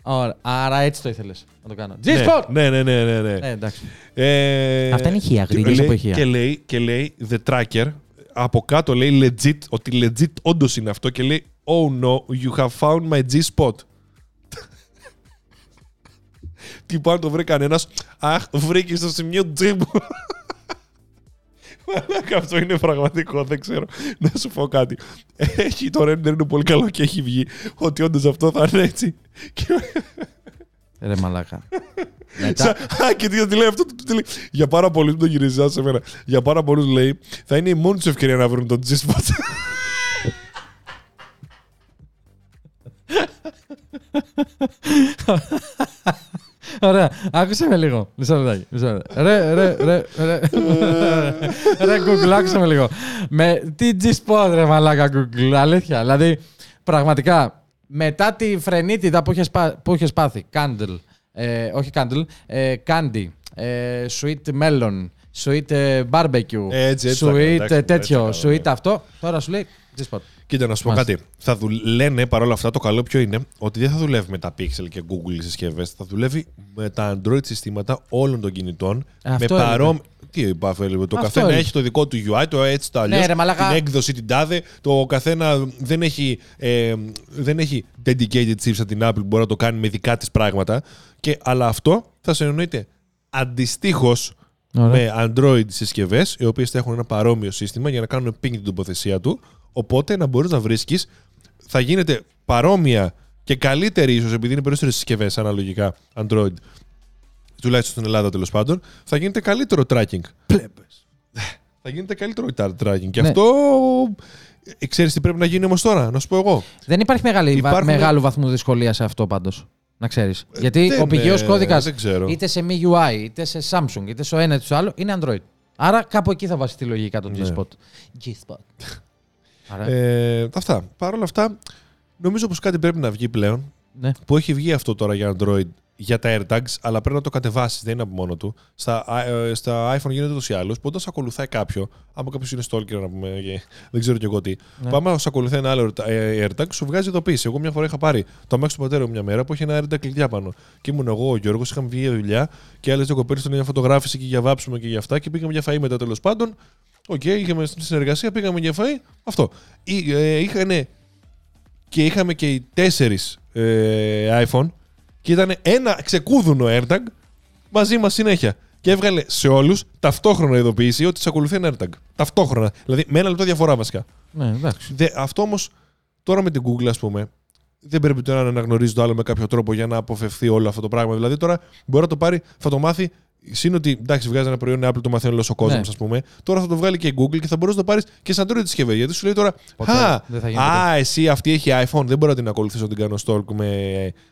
Ωραία. Άρα έτσι το ήθελες να το κάνω. Ναι, G-Spot! Ναι, ναι, ναι, ναι. ναι. Ε, εντάξει. Ε, Αυτά είναι ηχεία, και γρήγορες λέει- από ηχεία. Και λέει, και λέει The Tracker, από κάτω λέει legit, ότι legit όντως είναι αυτό και λέει Oh no, you have found my G-spot. Τι πάνω το βρει κανένας. Αχ, βρήκε στο σημείο G μου. Μαλάκα, αυτό είναι πραγματικό, δεν ξέρω. Να σου πω κάτι. Έχει το render είναι πολύ καλό και έχει βγει ότι όντως αυτό θα είναι έτσι. Και Ρε μαλάκα. Μετά, Α, και τι τι λέει αυτό. τι λέει. Για πάρα πολλούς που το γυρίζει σε μένα. Για πάρα πολλούς λέει θα είναι η μόνη τους ευκαιρία να βρουν τον G-Spot. Ωραία, άκουσε με λίγο. Μισό λεπτάκι. μισό λεπτάκι. Ρε, ρε, ρε, ρε. Ρε, Google, άκουσε με λίγο. Με τι G-Spot, ρε μαλάκα Google, αλήθεια. Δηλαδή, πραγματικά, μετά τη φρενίτιδα που είχες, πά- που είχες πάθει, Candle, ε, όχι Candle, ε, Candy, ε, Sweet Melon, Sweet ε, Barbecue, Έτσι, έτσι θα κάνω, Sweet εντάξει, ε, έτσι τέτοιο, θα κάνω, Sweet αυτό, τώρα σου λέει G-Spot. Κοίτα, να σου πω Μάλιστα. κάτι. Θα δου... Λένε παρόλα αυτά το καλό ποιο είναι ότι δεν θα δουλεύει με τα Pixel και Google συσκευές. Θα δουλεύει με τα Android συστήματα όλων των κινητών. Αυτό με έλεγε. παρόμοιο. Τι είπα, Φέλη, το Αυτό καθένα έλεγε. έχει το δικό του UI, το έτσι, το αλλιώς. Ναι, ρε, μαλάκα. την έκδοση την τάδε. Το καθένα δεν έχει, ε, δεν έχει dedicated chips από την Apple που μπορεί να το κάνει με δικά της πράγματα. Και, αλλά αυτό θα συνεννοείται αντιστοίχως Ωραία. με Android συσκευές, οι οποίες θα έχουν ένα παρόμοιο σύστημα για να κάνουν ping την τοποθεσία του. Οπότε να μπορείς να βρίσκεις, θα γίνεται παρόμοια και καλύτερη ίσως επειδή είναι περισσότερες συσκευές αναλογικά Android, τουλάχιστον στην Ελλάδα τέλος πάντων, θα γίνεται καλύτερο tracking. Θα γίνεται καλύτερο tracking. Και Ναι. αυτό. ε, Ξέρεις τι πρέπει να γίνει όμως τώρα, να σου πω εγώ. Δεν υπάρχει μεγάλη, βα- Υπάρχουν- μεγάλου βαθμού δυσκολίας σε αυτό πάντως. Να ξέρεις. Γιατί δεν, ο πηγαίος ε, κώδικας δεν ξέρω. είτε σε MIUI, είτε σε Samsung, είτε στο ένα είτε στο άλλο είναι Android. Άρα κάπου εκεί θα βασιστεί η λογικά των Ναι. G-Spot. G-Spot. Άρα, Ε, αυτά. Παρ' όλα αυτά, νομίζω πως κάτι πρέπει να βγει πλέον ναι. που έχει βγει αυτό τώρα για Android για τα AirTags, αλλά πρέπει να το κατεβάσεις, δεν είναι από μόνο του. Στα, ε, στα iPhone γίνεται ούτως ή άλλως. Που όταν σε ακολουθάει κάποιος, άμα κάποιος είναι stalker, να πούμε, και δεν ξέρω κι εγώ τι. Ναι. Πάμε να σε ακολουθάει ένα άλλο ε, AirTag, σου βγάζει ειδοποίηση. Εγώ μια φορά είχα πάρει το αμάξι του πατέρα μου μια μέρα που είχε ένα AirTag κλειδιά πάνω. Και ήμουν εγώ, ο Γιώργος, είχαμε βγει για δουλειά και άλλες δύο κοπέλες ήταν για φωτογράφηση και για βάψιμο και για αυτά και πήγαμε για φαΐ μετά τέλος πάντων. Οκ, είχαμε στην συνεργασία, πήγαμε για φαΐ. Αυτό. Ή, ε, είχανε και είχαμε και οι τέσσερις ε, iPhone και ήταν ένα ξεκούδουνο AirTag μαζί μας συνέχεια. Και έβγαλε σε όλους ταυτόχρονα ειδοποίηση ότι σε ακολουθεί ένα AirTag. Ταυτόχρονα. Δηλαδή με ένα λεπτό διαφορά βασικά. ναι, εντάξει. Δε, αυτό όμως τώρα με την Google, ας πούμε, δεν πρέπει το ένα να αναγνωρίζει το άλλο με κάποιο τρόπο για να αποφευθεί όλο αυτό το πράγμα. Δηλαδή τώρα μπορεί να το πάρει, θα το μάθει. Συν ότι εντάξει, βγάζει ένα προϊόν Apple, το μαθαίνει όλος ο κόσμος, Ναι. ας πούμε. Τώρα θα το βγάλει και η Google και θα μπορέσει να το πάρεις και σε Android συσκευή. Γιατί σου λέει τώρα, Ποτέ Α, δεν θα γίνει α, εσύ αυτή έχει iPhone. Δεν μπορώ να την ακολουθήσω να την κάνω stalk με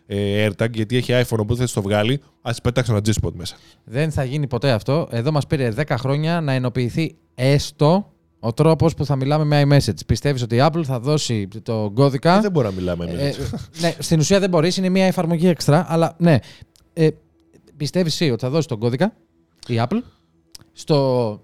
ε, AirTag γιατί έχει iPhone. Οπότε θα της το βγάλει. Α πετάξω ένα G-Spot μέσα. Δεν θα γίνει ποτέ αυτό. Εδώ μας πήρε 10 χρόνια να ενοποιηθεί έστω ο τρόπος που θα μιλάμε με iMessage. Πιστεύεις ότι η Apple θα δώσει τον κώδικα; Δεν μπορώ να μιλάμε Ε, εμείς. ναι, στην ουσία δεν μπορείς, είναι μια εφαρμογή έξτρα, αλλά ναι. Ε, Πιστεύεις εσύ ότι θα δώσει τον κώδικα η Apple στο.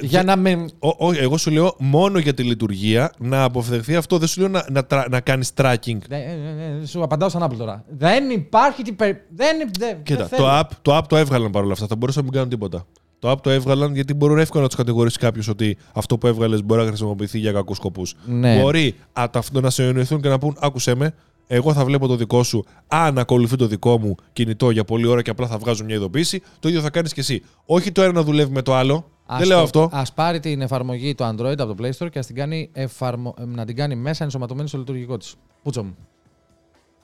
για να με. Ο- όχι, εγώ σου λέω μόνο για τη λειτουργία να αποφευχθεί αυτό. Δεν σου λέω να, να, τρα- να κάνεις tracking. Ε, ε, ε, σου απαντάω σαν Apple τώρα. Δεν υπάρχει. Τι περι... Δεν. δεν Κοίτα, δεν το θέλω. app, το app το έβγαλαν παρόλα αυτά. Θα μπορούσαν να μην κάνουν τίποτα. Το app το έβγαλαν γιατί μπορούν εύκολα να τους κατηγορήσει κάποιος ότι αυτό που έβγαλες μπορεί να χρησιμοποιηθεί για κακούς σκοπούς. Ναι. Μπορεί α, τα- να σε εννοηθούν και να πούν: Άκουσε με, εγώ θα βλέπω το δικό σου. Αν ακολουθεί το δικό μου κινητό για πολλή ώρα και απλά θα βγάζω μια ειδοποίηση, το ίδιο θα κάνεις και εσύ. Όχι το ένα να δουλεύει με το άλλο. Ας Δεν λέω το- αυτό. Ας πάρει την εφαρμογή του Android από το Play Store και ας την κάνει εφαρμο... ε, να την κάνει μέσα ενσωματωμένη στο λειτουργικό της. Πούτσο μου.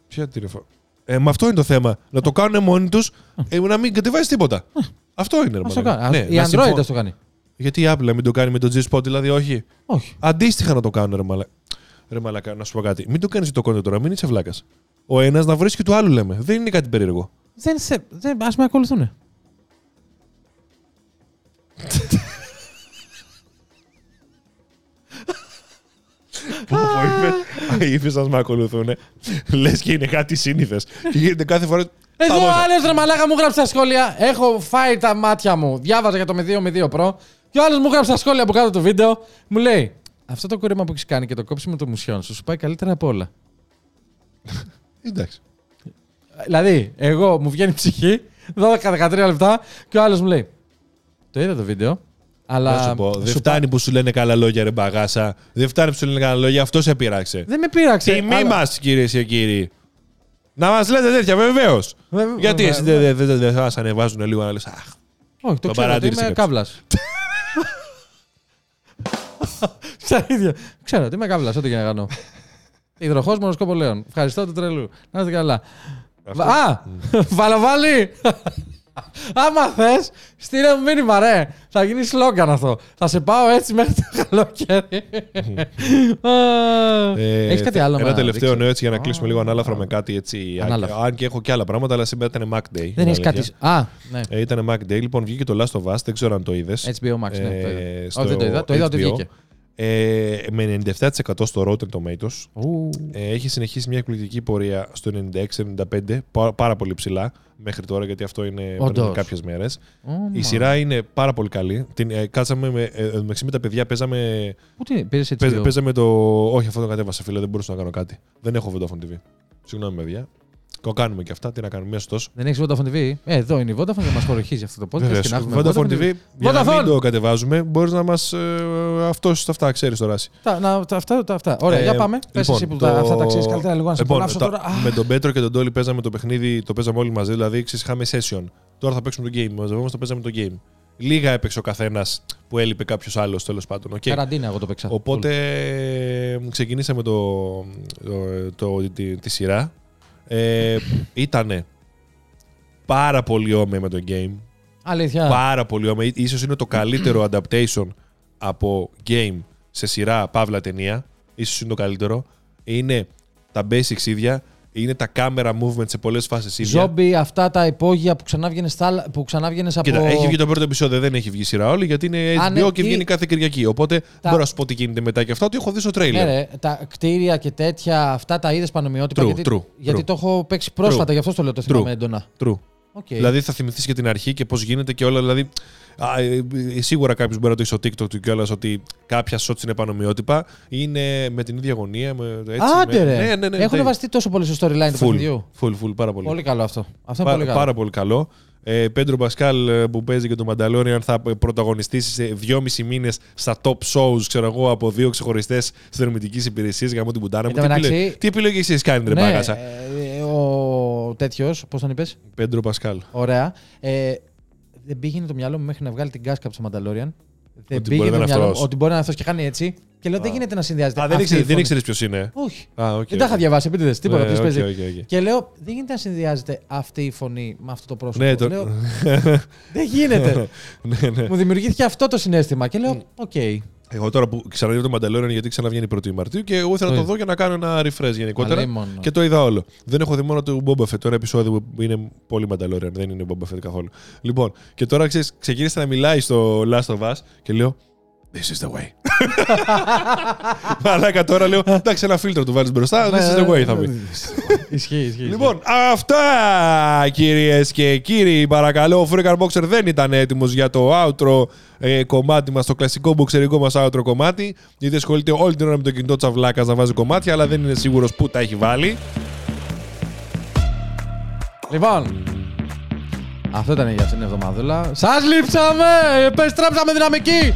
Ποια την εφα- Ε, με αυτό είναι το θέμα. Να το κάνουν μόνοι τους, ε, να μην κατεβάζει τίποτα. αυτό είναι. ρε Ας το μαλάκα. κάνει. Ναι, η να Android συμφω- ας το κάνει. Γιατί η Apple να μην το κάνει με το G-Spot, δηλαδή όχι. Όχι. Αντίστοιχα να το κάνουν, ρε μαλάκα. Ρε μαλάκα, να σου πω κάτι. Μην το κάνεις το content τώρα, μην είσαι βλάκας. Ο ένας να βρίσκει του άλλου, λέμε. Δεν είναι κάτι περίεργο. Δεν σε... δεν... Ας με ακολουθούν. Είπε να με ακολουθούν. Λες και είναι κάτι σύνηθες. Και γίνεται κάθε φορά. Εδώ «Θα ο δώσα». άλλο ρε μαλάκα μου γράψε στα σχόλια. Έχω φάει τα μάτια μου. Διάβαζα για το με 2 με 2 Pro. Και ο άλλος μου γράψε στα σχόλια από κάτω το βίντεο. Μου λέει Αυτό το κούρεμα που έχει κάνει και το κόψιμο των μουσιών σου σου πάει καλύτερα από όλα. Εντάξει. Δηλαδή, εγώ μου βγαίνει ψυχή 12-13 λεπτά και ο άλλο μου λέει Το είδα το βίντεο. Αλλά. Να σου πω, δεν σου φτάνει που σου λένε καλά λόγια, ρε μπαγάσα. Δεν φτάνει που σου λένε καλά λόγια, αυτό σε πειράξε. Δεν με πείραξε. Τιμή αλλά- μα, κυρίε και κύριοι. Να μα λέτε τέτοια, βεβαίω. Βε- Γιατί βε- εσύ δεν δεν- δεν- δεν θα σα ανεβάζουν λίγο να λε. Αχ, Όχι, το Το ξέρω ότι παρατήρησε είμαι κάποιος. Κάβλα. Στα ίδια. Ξέρω ότι είμαι κάβλας, ό,τι και να κάνω. Υδροχός μονοσκόπο λέων. Ευχαριστώ του τρελού. Να είστε καλά. Αυτό. Α! Βαλαβάλι! Άμα θες, στείλε μου μήνυμα, ρε. Θα γίνει σλόγκαν αυτό. Θα σε πάω έτσι μέχρι το καλοκαίρι. Ε, Έχεις κάτι άλλο Ένα να τελευταίο δείξεις; νέο έτσι για να Α, κλείσουμε λίγο ανάλαφρα α. με κάτι έτσι. Ανάλαφρα. Αν και έχω και άλλα πράγματα, αλλά σήμερα ήταν Mac Day. Δεν είναι έχεις κάτι. αλήθεια. Α, ναι. Ε, ήταν Mac Day. Λοιπόν, βγήκε το Last of Us. Δεν ξέρω αν το είδες. HBO Max, ναι. το είδα. Ε, Όχι, στο δεν το είδα. Το είδα ότι HBO. βγήκε. Ε, με 97% στο Rotten Tomatoes. Ου. Ε, έχει συνεχίσει μια εκπληκτική πορεία στο 96-95, πάρα, πάρα πολύ ψηλά μέχρι τώρα, γιατί αυτό είναι Όντως. κάποιες μέρες. Ω, Η μα. σειρά είναι πάρα πολύ καλή. Την, ε, κάτσαμε με, ε, ε, με τα παιδιά, παίζαμε, Πού την πήρες έτσι. παίζα- παίζαμε το. Όχι, αυτό το κατέβασα, φίλε, δεν μπορούσα να κάνω κάτι. Δεν έχω Vodafone TV. Συγγνώμη, παιδιά. Το κάνουμε και αυτά. Τι να κάνουμε, μέσα τόσο. Δεν έχεις Vodafone TV. Ε, εδώ είναι η Vodafone και μας χορηγήσει αυτό το podcast. Βεβαίως. και να έχουμε Vodafone TV, για να Vodafone! μην το κατεβάζουμε, μπορείς να μας. Ε, αυτός αυτά, ξέρεις τώρα. εσύ. Τα, να, τα, αυτά, τα, αυτά. Ωραία, Ε, για πάμε. Πες λοιπόν, εσύ που το- τα, αυτά τα ξέρεις καλύτερα λίγο να σε Λοιπόν, απολαύσω τα- τώρα. Α, με τον Πέτρο και τον Τόλι παίζαμε το παιχνίδι, το παίζαμε όλοι μαζί. Δηλαδή, ξέρεις, είχαμε session. Τώρα θα παίξουμε το game. Μαζευόμαστε, παίζαμε το game. Λίγα έπαιξε ο καθένας που έλειπε κάποιος άλλος τέλος πάντων. οκ. Καραντίνα, εγώ το παίξα. Οπότε ε, ξεκινήσαμε το, το, το- τη, τη σειρά. Ε, ήτανε πάρα πολύ όμοια με το game. Αλήθεια. Πάρα πολύ όμοια. Ίσως είναι το καλύτερο adaptation από game σε σειρά παύλα ταινία. Ίσως είναι το καλύτερο. Είναι τα basics ίδια. Είναι τα camera movement σε πολλές φάσεις ίδια. Ζόμπι, αυτά τα υπόγεια που ξανά βγαίνεις στα- που ξανά βγαίνεις από. Κοίτα, έχει βγει το πρώτο επεισόδιο, δεν έχει βγει σειρά όλη γιατί είναι HBO Α, ναι, και ή- βγαίνει κάθε Κυριακή. Οπότε Τα- μπορώ να σου πω τι γίνεται μετά και αυτά, ότι έχω δει στο τρέιλερ. Ναι, ρε, τα κτίρια και τέτοια, αυτά τα είδες πανομοιότυπα. True, γιατί, true, γιατί true. το έχω παίξει πρόσφατα, True. γι' αυτό το λέω το True. θυμάμαι έντονα. True. Οκ. Δηλαδή θα θυμηθείς και την αρχή και πώς γίνεται και όλα. Δηλαδή, α, ε, ε, σίγουρα κάποιος μπορεί να το έχει στο TikTok του κιόλας ότι κάποια shots είναι πανομοιότυπα. Είναι με την ίδια γωνία. Με, έτσι, Άντε με, ρε. Ναι, ναι, ναι. Έχουν ναι. βασιστεί τόσο πολύ στο storyline του Full, παιχνιδιού. full, full, πάρα πολύ. Πολύ καλό αυτό. Αυτό είναι Πά- πολύ καλό. πάρα πολύ καλό. Ε, Πέντρο Πασκάλ ε, που παίζει και το Mandalorian θα πρωταγωνιστήσει σε δυόμισι μήνες στα top shows ξέρω εγώ, από δύο ξεχωριστές συνδρομητικές υπηρεσίες για την πουτάνα μου. Εν τω Τι, μεταξύ- επιλογή, τι επιλογή εσεί κάνετε, ρε ναι, μπαγάσα. ε, ο τέτοιος, πώς τον είπες; Πέντρο Πασκάλ. Ωραία. Ε, δεν πήγαινε το μυαλό μου μέχρι να βγάλει την κάσκα από το Mandalorian. Δεν Ότι πήγαινε μπορεί να το είναι μυαλό μου αυτός. ότι μπορεί να είναι αυτός και κάνει έτσι. Και λέω δεν γίνεται να συνδυάζεται. Α, δεν αυτή ήξερε- η δεν φωνή. ήξερες ποιος είναι. Όχι. Α, οκ, δεν τα είχα οκ. διαβάσει, επίτηδες. Τίποτα. Ναι, ποιος οκ, παίζεις. οκ, οκ. Και λέω, δεν γίνεται να συνδυάζεται αυτή η φωνή με αυτό το πρόσωπο. Ναι, το- Λέω, δεν γίνεται. ναι, ναι. Μου δημιουργήθηκε αυτό το συναίσθημα και λέω, οκ. Εγώ τώρα που ξαναείδα το Mandalorian γιατί ξαναβγαίνει 1η Μαρτίου και εγώ ήθελα να το Ναι. δω για να κάνω ένα refresh γενικότερα. Αλίμονο. Και το είδα όλο. Δεν έχω δει μόνο το Boba Fett, το ένα επεισόδιο που είναι πολύ Mandalorian, δεν είναι Boba Fett καθόλου. Λοιπόν, και τώρα ξέρεις, ξεκίνησε να μιλάει στο Last of Us και λέω This is the way. Μαλάκα τώρα λέω Εντάξει, ένα φίλτρο του βάλει μπροστά. This is the way θα πει. Ισχύει, ισχύει. Λοιπόν, αυτά κυρίε και κύριοι. Παρακαλώ, ο Freaker Boxer δεν ήταν έτοιμο για το outro ε, κομμάτι μα, το κλασικό μποξερικό μα outro κομμάτι. Γιατί ασχολείται όλη την ώρα με το κινητό τσαβλάκα να βάζει κομμάτια, αλλά δεν είναι σίγουρο πού τα έχει βάλει. Λοιπόν, αυτό ήταν για αυτήν την εβδομαδούλα. Σα λείψαμε! Επιστρέψαμε δυναμική!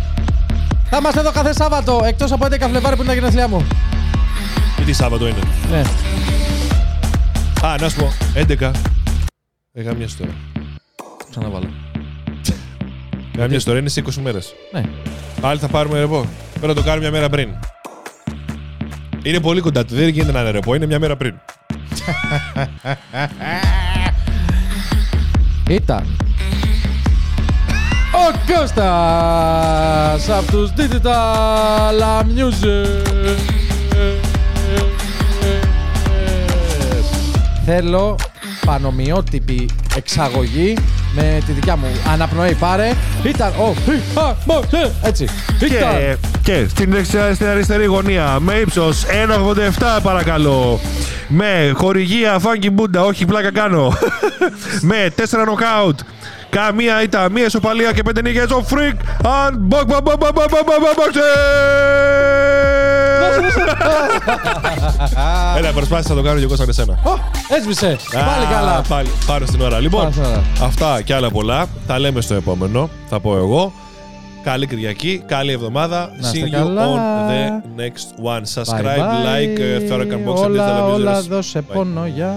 Θα είμαστε εδώ κάθε Σάββατο, εκτός από 11 Φλεβάρι που είναι τα γενέθλιά μου. Και τι Σάββατο είναι. Ναι. Α, να σου πω, 11. Είχα μια ιστορία. Ξαναβάλω. Είχα μια ιστορία, είναι σε 20 μέρες. Ναι. Πάλι θα πάρουμε ρεπό. Πρέπει να το κάνουμε μια μέρα πριν. Είναι πολύ κοντά του, δεν γίνεται να είναι ρεπό, είναι μια μέρα πριν. Ήταν ο Κώστας από τους Digital Music. Θέλω πανομοιότυπη εξαγωγή με τη δικιά μου αναπνοή. Πάρε. Ήταν ο Χιχαμόσε. Έτσι. Ήταν. Και, και στην, δεξιά- στην αριστερή γωνία με ύψος 1,87 παρακαλώ. Με χορηγία Funky Buddha, όχι πλάκα κάνω. με 4 νοκάουτ. Καμία ήττα, μία ισοπαλία και πέντε νίκες. Ο Freak and Box Box Box Box Box Έλα, προσπάθησα να το κάνω και εγώ σαν εσένα. Ω, έσβησε. Πάλι Α, καλά. Πάλι, πάνω στην ώρα. Λοιπόν, Πάνω στην ώρα. αυτά και άλλα πολλά. Τα λέμε στο επόμενο. Θα πω εγώ. Καλή Κυριακή, καλή εβδομάδα. Να είστε See you καλά. on the next one. Bye Subscribe, bye. like, uh, Farrakhan Box and Digital Όλα, όλα Abusers. δώσε Bye. πόνο. Γεια.